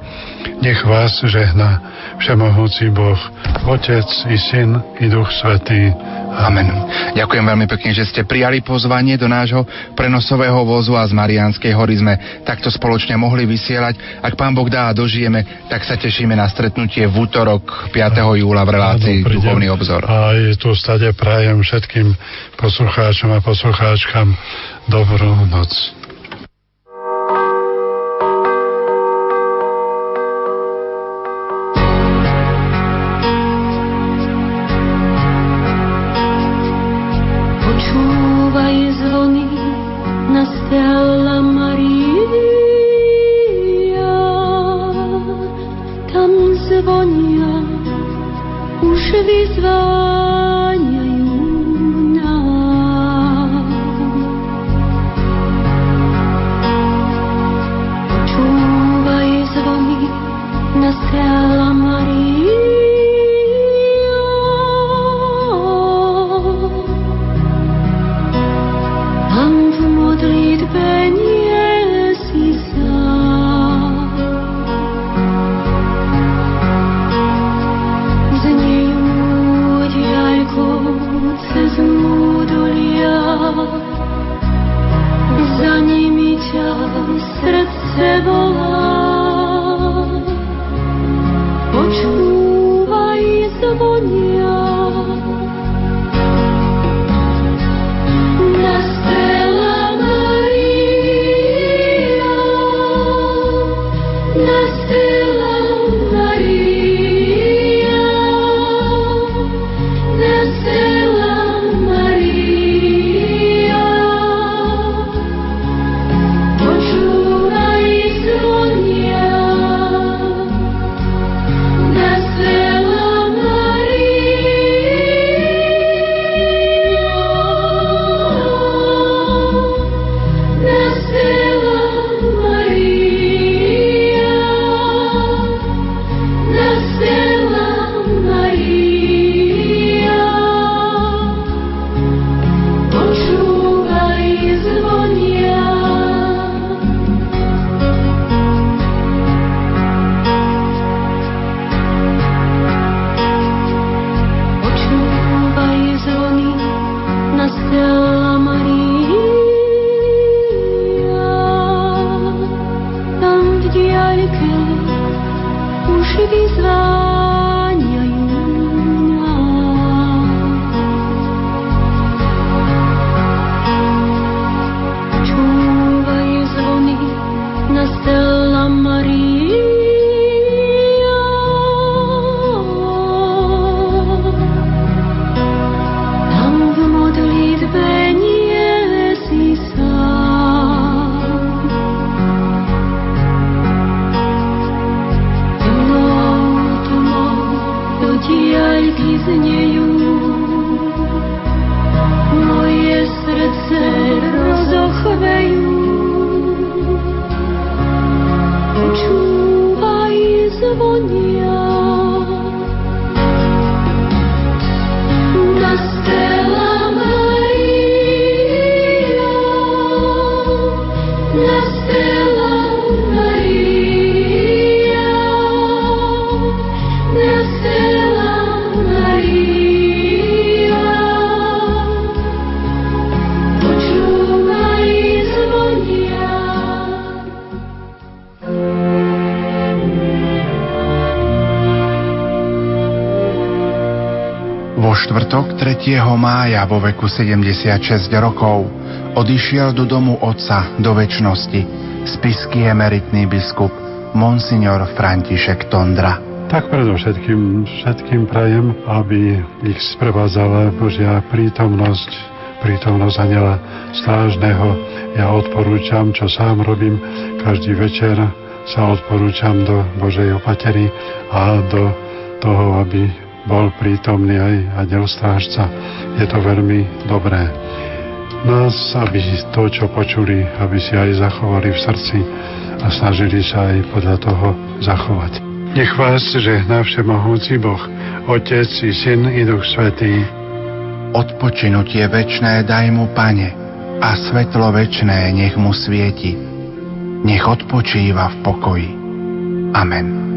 Nech vás žehna Všemohúci Boh, Otec i Syn i Duch Svetý. Amen. Ďakujem veľmi pekne, že ste prijali pozvanie do nášho prenosového vozu a z Marianskej hory sme takto spoločne mohli vysielať. Ak pán Boh dá a dožijeme, tak sa tešíme na stretnutie v útorok 5. júla v relácii Áno, Duchovný obzor. A je tu stade prajem všetkým poslucháčom a poslucháčkam dobrú noc. Mája vo veku 76 rokov odišiel do domu otca do väčšnosti spisky emeritný biskup Monsignor František Tondra. Tak predovšetkým všetkým prajem, aby ich sprevádzala Božia prítomnosť, prítomnosť aniela strážneho. Ja odporúčam, čo sám robím, každý večer sa odporúčam do Božej opatery a do toho, aby bol prítomný aj aniel strážca. Je to veľmi dobré. Nás, aby to, čo počuli, aby si aj zachovali v srdci a snažili sa aj podľa toho zachovať. Nech vás žehná všemohúci Boh, Otec i Syn i Duch Svetý. Odpočinutie večné daj mu, Pane, a svetlo večné nech mu svieti. Nech odpočíva v pokoji. Amen.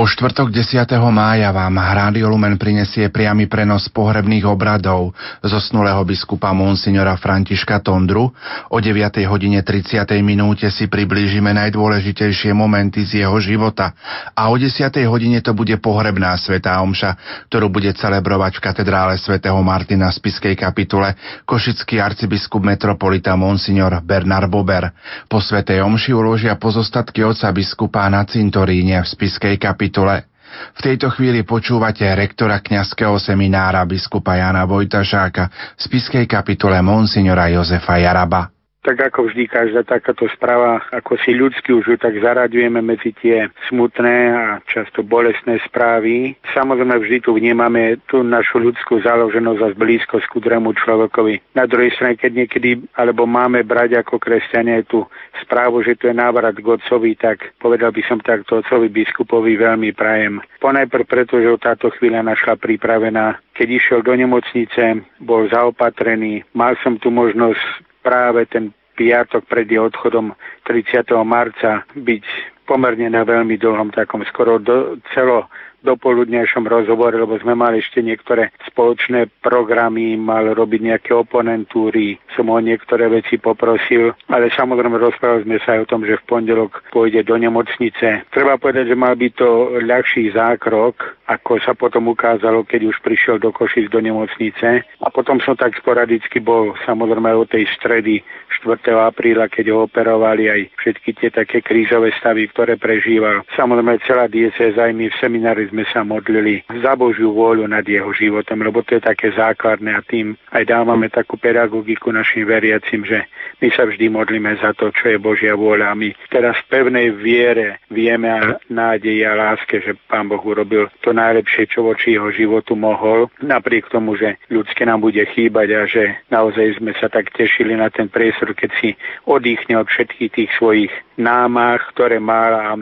Vo štvrtok 10. mája vám Rádio Lumen prinesie priamy prenos pohrebných obradov zosnulého biskupa Monsignora Františka Tondru. O 9. hodine 30. minúte si priblížime najdôležitejšie momenty z jeho života a o 10. hodine to bude pohrebná svetá omša, ktorú bude celebrovať v katedrále svätého Martina v Spiskej kapitule košický arcibiskup metropolita Monsignor Bernard Bober. Po svetej omši uložia pozostatky oca biskupa na cintoríne v Spiskej kapitule kapitule. V tejto chvíli počúvate rektora kňazského seminára biskupa Jana Vojtašáka v spiskej kapitule Monsignora Jozefa Jaraba tak ako vždy každá takáto správa, ako si ľudsky už ju tak zaraďujeme medzi tie smutné a často bolestné správy. Samozrejme vždy tu vnímame tú našu ľudskú založenosť a blízkosť ku druhému človekovi. Na druhej strane, keď niekedy, alebo máme brať ako kresťania tú správu, že to je návrat k otcovi, tak povedal by som takto otcovi biskupovi veľmi prajem. Ponajprv preto, že táto chvíľa našla pripravená. Keď išiel do nemocnice, bol zaopatrený, mal som tu možnosť práve ten piatok pred jeho odchodom 30. marca byť pomerne na veľmi dlhom takom skoro do, celo dopoludnejšom rozhovore, lebo sme mali ešte niektoré spoločné programy, mal robiť nejaké oponentúry, som ho niektoré veci poprosil, ale samozrejme rozprávali sme sa aj o tom, že v pondelok pôjde do nemocnice. Treba povedať, že mal by to ľahší zákrok, ako sa potom ukázalo, keď už prišiel do Košic do nemocnice. A potom som tak sporadicky bol samozrejme o tej stredy 4. apríla, keď ho operovali aj všetky tie také krízové stavy, ktoré prežíval. Samozrejme celá dieceza aj my v seminári sme sa modlili za Božiu vôľu nad jeho životom, lebo to je také základné a tým aj dávame takú pedagogiku našim veriacim, že my sa vždy modlíme za to, čo je Božia vôľa. A my teraz v pevnej viere vieme a nádeji a láske, že Pán Boh urobil to najlepšie, čo voči jeho životu mohol, napriek tomu, že ľudské nám bude chýbať a že naozaj sme sa tak tešili na ten priestor, keď si oddychne od všetkých tých svojich námach, ktoré mal a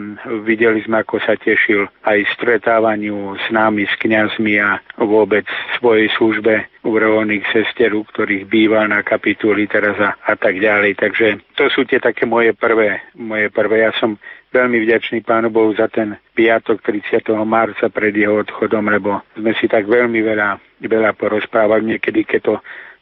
videli sme, ako sa tešil aj stretávaniu s námi, s kňazmi a vôbec svojej službe u reholných sester, u ktorých býval na kapituli teraz a, a tak ďalej. Takže to sú tie také moje prvé, moje prvé. Ja som veľmi vďačný Pánu Bohu za ten piatok 30. marca pred jeho odchodom, lebo sme si tak veľmi veľa, veľa porozprávali. Niekedy, keď to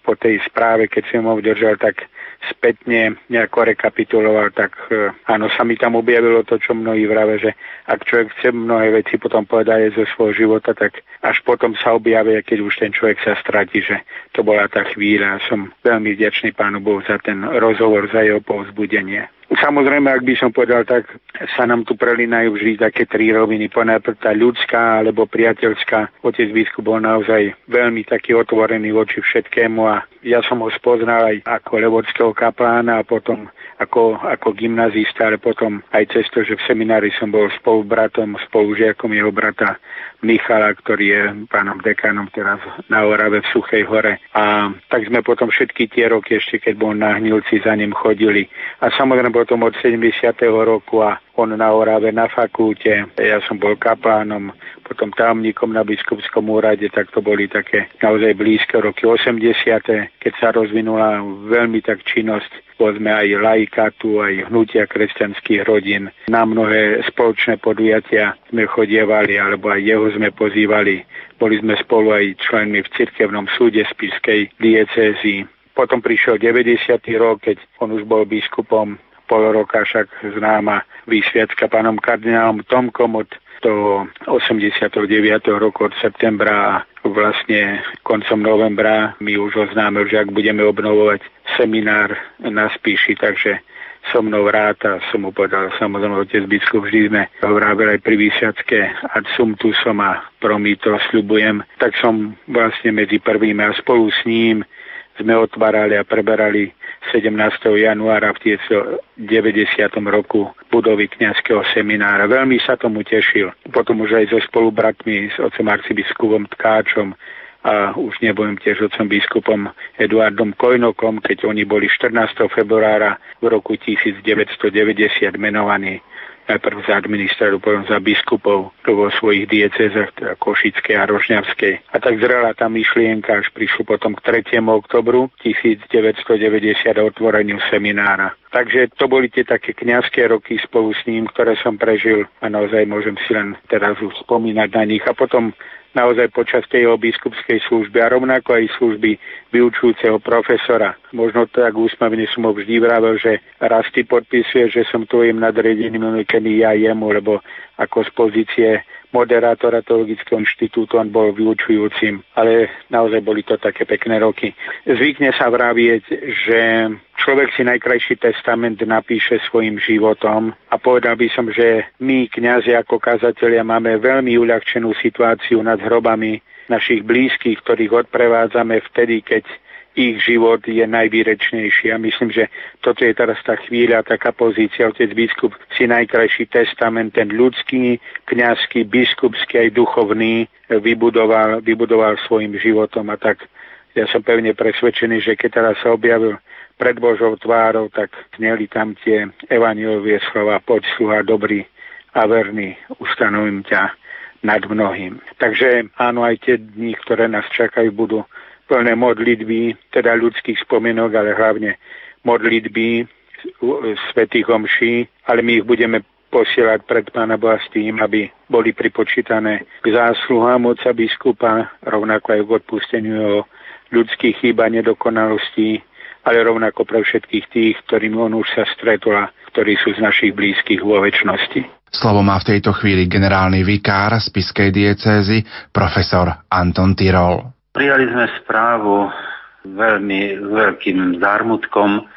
po tej správe, keď som ho vydržal, tak spätne nejako rekapituloval, tak e, áno, sa mi tam objavilo to, čo mnohí vrave, že ak človek chce mnohé veci potom povedať zo svojho života, tak až potom sa objavia, keď už ten človek sa stratí, že to bola tá chvíľa. Som veľmi vďačný Pánu Bohu za ten rozhovor, za jeho povzbudenie. Samozrejme, ak by som povedal, tak sa nám tu prelinajú vždy také tri roviny. Ponajprv tá ľudská alebo priateľská. Otec biskup bol naozaj veľmi taký otvorený voči všetkému a ja som ho spoznal aj ako levodského kaplána a potom ako, ako gymnazista, ale potom aj cez to, že v seminári som bol spolubratom, spolužiakom jeho brata Michala, ktorý je pánom dekánom teraz na Orave v Suchej hore. A tak sme potom všetky tie roky, ešte keď bol na Hnilci, za ním chodili. A samozrejme potom od 70. roku a on na Orave na fakulte, ja som bol kaplánom, potom tajomníkom na biskupskom úrade, tak to boli také naozaj blízke roky 80. keď sa rozvinula veľmi tak činnosť povedzme aj lajkatu, aj hnutia kresťanských rodín. Na mnohé spoločné podujatia sme chodievali, alebo aj jeho sme pozývali. Boli sme spolu aj členmi v cirkevnom súde Spiskej diecézy. Potom prišiel 90. rok, keď on už bol biskupom pol roka však známa výsviacka pánom kardinálom Tomkom od do 89. roku od septembra vlastne koncom novembra mi už oznámil, že ak budeme obnovovať seminár na Spíši, takže so mnou rád a som mu povedal, samozrejme, otec biskup, vždy sme vrávili aj pri výsiacké ad som a promito sľubujem, tak som vlastne medzi prvými a spolu s ním sme otvárali a preberali 17. januára v 90. roku budovy kňazského seminára. Veľmi sa tomu tešil. Potom už aj so spolubratmi, s otcom arcibiskupom Tkáčom, a už nebudem tiež otcom biskupom Eduardom Kojnokom, keď oni boli 14. februára v roku 1990 menovaní najprv za administrátu, potom za biskupov vo svojich diecezách, teda Košickej a Rožňavskej. A tak zrela tá myšlienka, až prišlo potom k 3. oktobru 1990 otvoreniu seminára. Takže to boli tie také kňazské roky spolu s ním, ktoré som prežil a naozaj môžem si len teraz už spomínať na nich. A potom naozaj počas tej jeho biskupskej služby a rovnako aj služby vyučujúceho profesora. Možno tak úsmavne som ho vždy vravel, že raz ty podpisuje, že som tvojim nadredeným, kedy ja jemu, lebo ako z pozície moderátora teologického inštitútu, on bol vyučujúcim, ale naozaj boli to také pekné roky. Zvykne sa vravieť, že človek si najkrajší testament napíše svojim životom a povedal by som, že my, kňazi ako kazatelia, máme veľmi uľahčenú situáciu nad hrobami našich blízkych, ktorých odprevádzame vtedy, keď ich život je najvýrečnejší. A myslím, že toto je teraz tá chvíľa, taká pozícia. Otec biskup si najkrajší testament, ten ľudský, kňazský, biskupský aj duchovný, vybudoval, vybudoval svojim životom. A tak ja som pevne presvedčený, že keď teraz sa objavil pred Božou tvárou, tak zneli tam tie evanielové slova, poď sluha dobrý a verný, ustanovím ťa nad mnohým. Takže áno, aj tie dni, ktoré nás čakajú, budú plné modlitby, teda ľudských spomienok, ale hlavne modlitby svetých omší, ale my ich budeme posielať pred Pána Boha s tým, aby boli pripočítané k zásluhám oca biskupa, rovnako aj k odpusteniu jeho ľudských chýb a nedokonalostí, ale rovnako pre všetkých tých, ktorým on už sa stretol a ktorí sú z našich blízkych vo väčšnosti. Slovo má v tejto chvíli generálny vikár z Piskej diecézy, profesor Anton Tyrol. Prijali sme správu veľmi veľkým zármutkom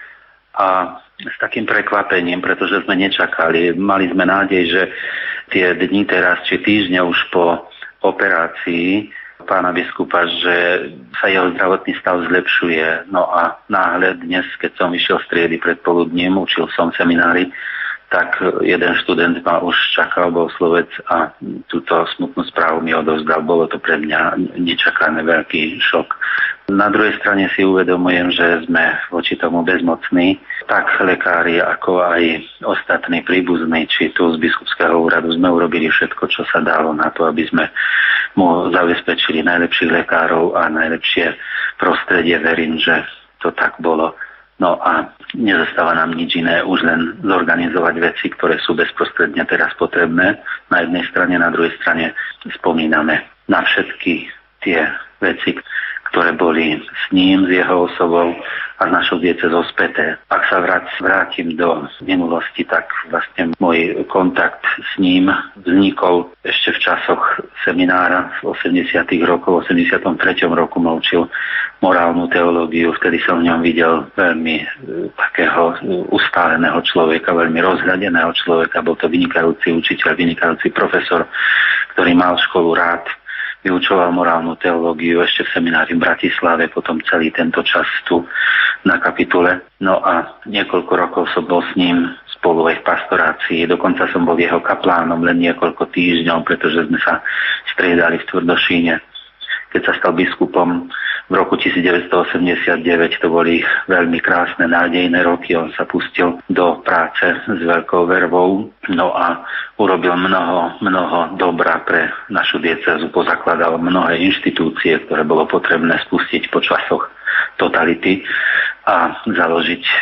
a s takým prekvapením, pretože sme nečakali. Mali sme nádej, že tie dni teraz, či týždňa už po operácii pána biskupa, že sa jeho zdravotný stav zlepšuje. No a náhle dnes, keď som išiel z triedy predpoludním, učil som seminári, tak jeden študent ma už čakal, bol slovec a túto smutnú správu mi odovzdal. Bolo to pre mňa nečakané veľký šok. Na druhej strane si uvedomujem, že sme voči tomu bezmocní. Tak lekári, ako aj ostatní príbuzní, či tu z biskupského úradu sme urobili všetko, čo sa dalo na to, aby sme mu zabezpečili najlepších lekárov a najlepšie prostredie. Verím, že to tak bolo. No a nezostáva nám nič iné, už len zorganizovať veci, ktoré sú bezprostredne teraz potrebné. Na jednej strane, na druhej strane spomíname na všetky tie veci, ktoré boli s ním, s jeho osobou a s našou diecezou späté. Ak sa vrát, vrátim do minulosti, tak vlastne môj kontakt s ním vznikol ešte v časoch seminára v 80. rokoch, v 83. roku ma učil morálnu teológiu, vtedy som v ňom videl veľmi e, takého e, ustáleného človeka, veľmi rozhľadeného človeka, bol to vynikajúci učiteľ, vynikajúci profesor, ktorý mal školu rád, vyučoval morálnu teológiu ešte v seminári v Bratislave, potom celý tento čas tu na kapitule. No a niekoľko rokov som bol s ním spolu aj v pastorácii. Dokonca som bol jeho kaplánom len niekoľko týždňov, pretože sme sa striedali v Tvrdošíne. Keď sa stal biskupom, v roku 1989 to boli veľmi krásne, nádejné roky. On sa pustil do práce s veľkou vervou no a urobil mnoho, mnoho dobra pre našu diecezu. Pozakladal mnohé inštitúcie, ktoré bolo potrebné spustiť po časoch totality a založiť e,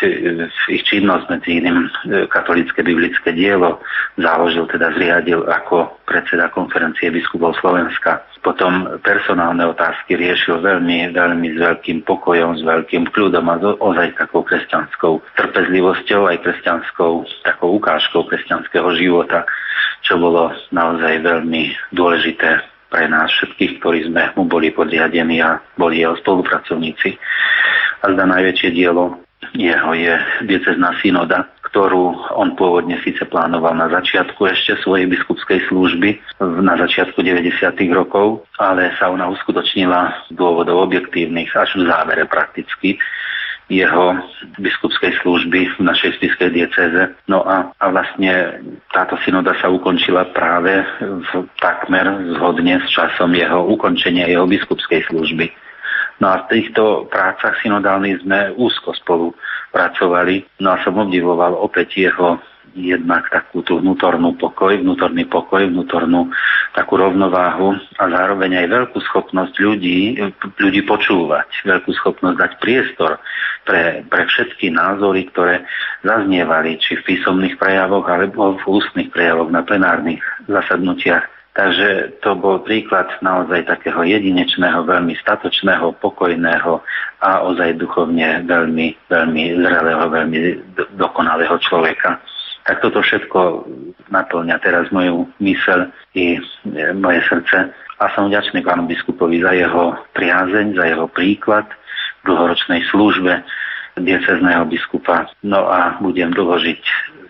ich činnosť medzi iným e, katolické biblické dielo. Založil, teda zriadil ako predseda konferencie biskupov Slovenska. Potom personálne otázky riešil veľmi, veľmi s veľkým pokojom, s veľkým kľudom a ozaj takou kresťanskou trpezlivosťou, aj kresťanskou takou ukážkou kresťanského života. čo bolo naozaj veľmi dôležité pre nás všetkých, ktorí sme mu boli podriadení a boli jeho spolupracovníci. A zda najväčšie dielo jeho je diecezná synoda, ktorú on pôvodne síce plánoval na začiatku ešte svojej biskupskej služby na začiatku 90. rokov, ale sa ona uskutočnila z dôvodov objektívnych až v závere prakticky jeho biskupskej služby v našej spiskej dieceze. No a, a vlastne táto synoda sa ukončila práve v, takmer zhodne s časom jeho ukončenia jeho biskupskej služby. No a v týchto prácach synodálnych sme úzko spolu pracovali. No a som obdivoval opäť jeho jednak takú tú vnútornú pokoj, vnútorný pokoj, vnútornú takú rovnováhu a zároveň aj veľkú schopnosť ľudí, ľudí počúvať, veľkú schopnosť dať priestor pre, pre všetky názory, ktoré zaznievali, či v písomných prejavoch alebo v ústnych prejavoch na plenárnych zasadnutiach Takže to bol príklad naozaj takého jedinečného, veľmi statočného, pokojného a ozaj duchovne veľmi, veľmi zrelého, veľmi dokonalého človeka. Tak toto všetko naplňa teraz moju mysel i e, moje srdce. A som vďačný pánu biskupovi za jeho priazeň, za jeho príklad v dlhoročnej službe diecezného biskupa. No a budem dlho žiť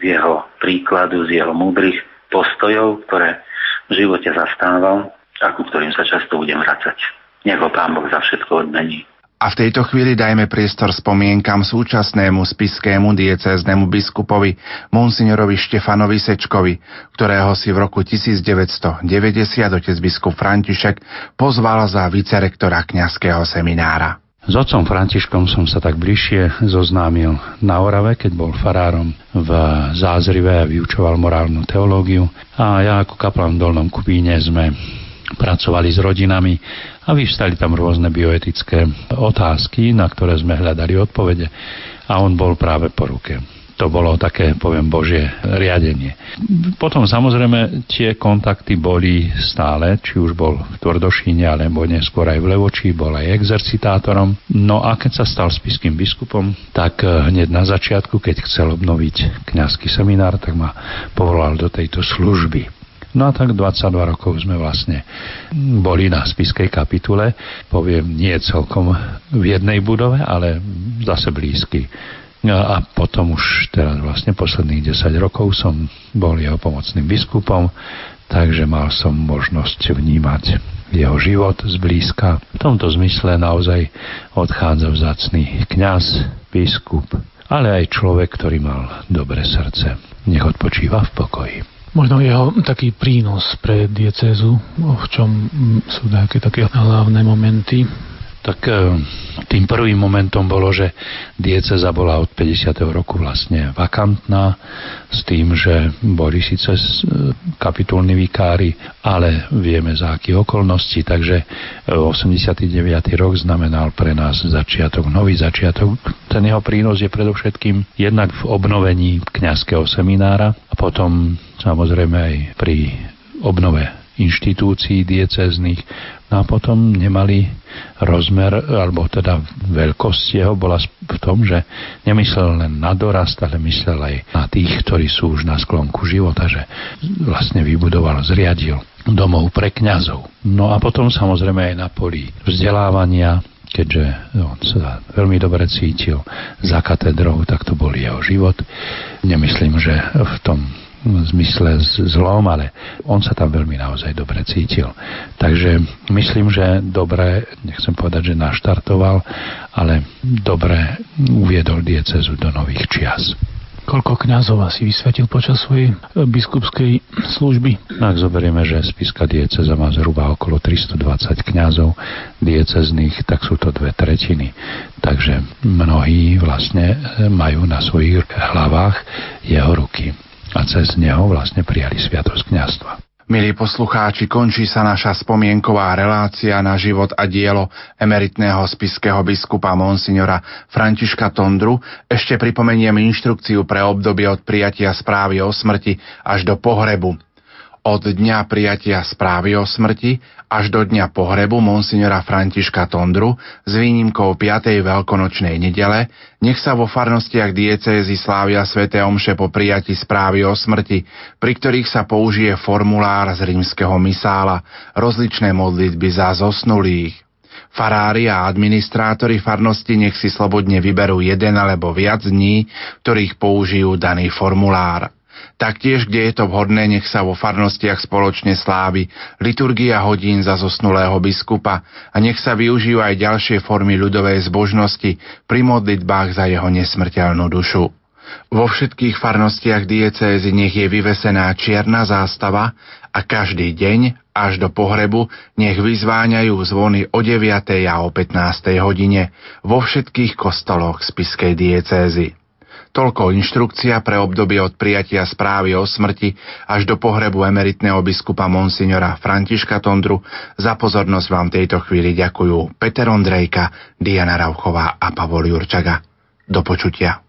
z jeho príkladu, z jeho múdrych postojov, ktoré v živote zastával a ku ktorým sa často budem vracať. Nech ho Pán Boh za všetko odmení. A v tejto chvíli dajme priestor spomienkam súčasnému spiskému diecéznemu biskupovi monsignorovi Štefanovi Sečkovi, ktorého si v roku 1990 otec biskup František pozval za vicerektora kňazského seminára. S otcom Františkom som sa tak bližšie zoznámil na Orave, keď bol farárom v Zázrive a vyučoval morálnu teológiu. A ja ako kaplan v Dolnom Kubíne sme pracovali s rodinami a vyvstali tam rôzne bioetické otázky, na ktoré sme hľadali odpovede a on bol práve po ruke to bolo také, poviem, Božie riadenie. Potom samozrejme tie kontakty boli stále, či už bol v Tvrdošíne, alebo neskôr aj v Levočí, bol aj exercitátorom. No a keď sa stal spiským biskupom, tak eh, hneď na začiatku, keď chcel obnoviť kňazský seminár, tak ma povolal do tejto služby. No a tak 22 rokov sme vlastne boli na spiskej kapitule, poviem nie celkom v jednej budove, ale zase blízky a potom už teraz vlastne posledných 10 rokov som bol jeho pomocným biskupom, takže mal som možnosť vnímať jeho život zblízka. V tomto zmysle naozaj odchádza vzácný kňaz, biskup, ale aj človek, ktorý mal dobré srdce. Nech odpočíva v pokoji. Možno jeho taký prínos pre diecézu, v čom sú také také hlavné momenty tak e, tým prvým momentom bolo, že dieceza bola od 50. roku vlastne vakantná s tým, že boli síce e, kapitulní vikári, ale vieme za akých okolností, takže 89. E, rok znamenal pre nás začiatok, nový začiatok. Ten jeho prínos je predovšetkým jednak v obnovení kňazského seminára a potom samozrejme aj pri obnove inštitúcií diecezných. No a potom nemali rozmer, alebo teda veľkosť jeho bola v tom, že nemyslel len na dorast, ale myslel aj na tých, ktorí sú už na sklonku života, že vlastne vybudoval, zriadil domov pre kňazov. No a potom samozrejme aj na poli vzdelávania, keďže on sa veľmi dobre cítil za katedrou, tak to bol jeho život. Nemyslím, že v tom zmysle zlom, ale on sa tam veľmi naozaj dobre cítil. Takže myslím, že dobre, nechcem povedať, že naštartoval, ale dobre uviedol diecezu do nových čias. Koľko kňazov asi vysvetil počas svojej e, biskupskej služby? Ak zoberieme, že spiska dieceza má zhruba okolo 320 kňazov diecezných, tak sú to dve tretiny. Takže mnohí vlastne e, majú na svojich hlavách jeho ruky a cez neho vlastne prijali sviatosť kňastva. Milí poslucháči, končí sa naša spomienková relácia na život a dielo emeritného spiského biskupa Monsignora Františka Tondru. Ešte pripomeniem inštrukciu pre obdobie od prijatia správy o smrti až do pohrebu. Od dňa prijatia správy o smrti až do dňa pohrebu monsignora Františka Tondru s výnimkou 5. veľkonočnej nedele nech sa vo farnostiach diecézy slávia sväté omše po prijati správy o smrti, pri ktorých sa použije formulár z rímskeho misála, rozličné modlitby za zosnulých. Farári a administrátori farnosti nech si slobodne vyberú jeden alebo viac dní, ktorých použijú daný formulár. Taktiež, kde je to vhodné, nech sa vo farnostiach spoločne slávi liturgia hodín za zosnulého biskupa a nech sa využijú aj ďalšie formy ľudovej zbožnosti pri modlitbách za jeho nesmrteľnú dušu. Vo všetkých farnostiach diecézy nech je vyvesená čierna zástava a každý deň až do pohrebu nech vyzváňajú zvony o 9. a o 15. hodine vo všetkých kostoloch spiskej diecézy. Toľko inštrukcia pre obdobie od prijatia správy o smrti až do pohrebu emeritného biskupa monsignora Františka Tondru. Za pozornosť vám tejto chvíli ďakujú Peter Ondrejka, Diana Rauchová a Pavol Jurčaga. Do počutia.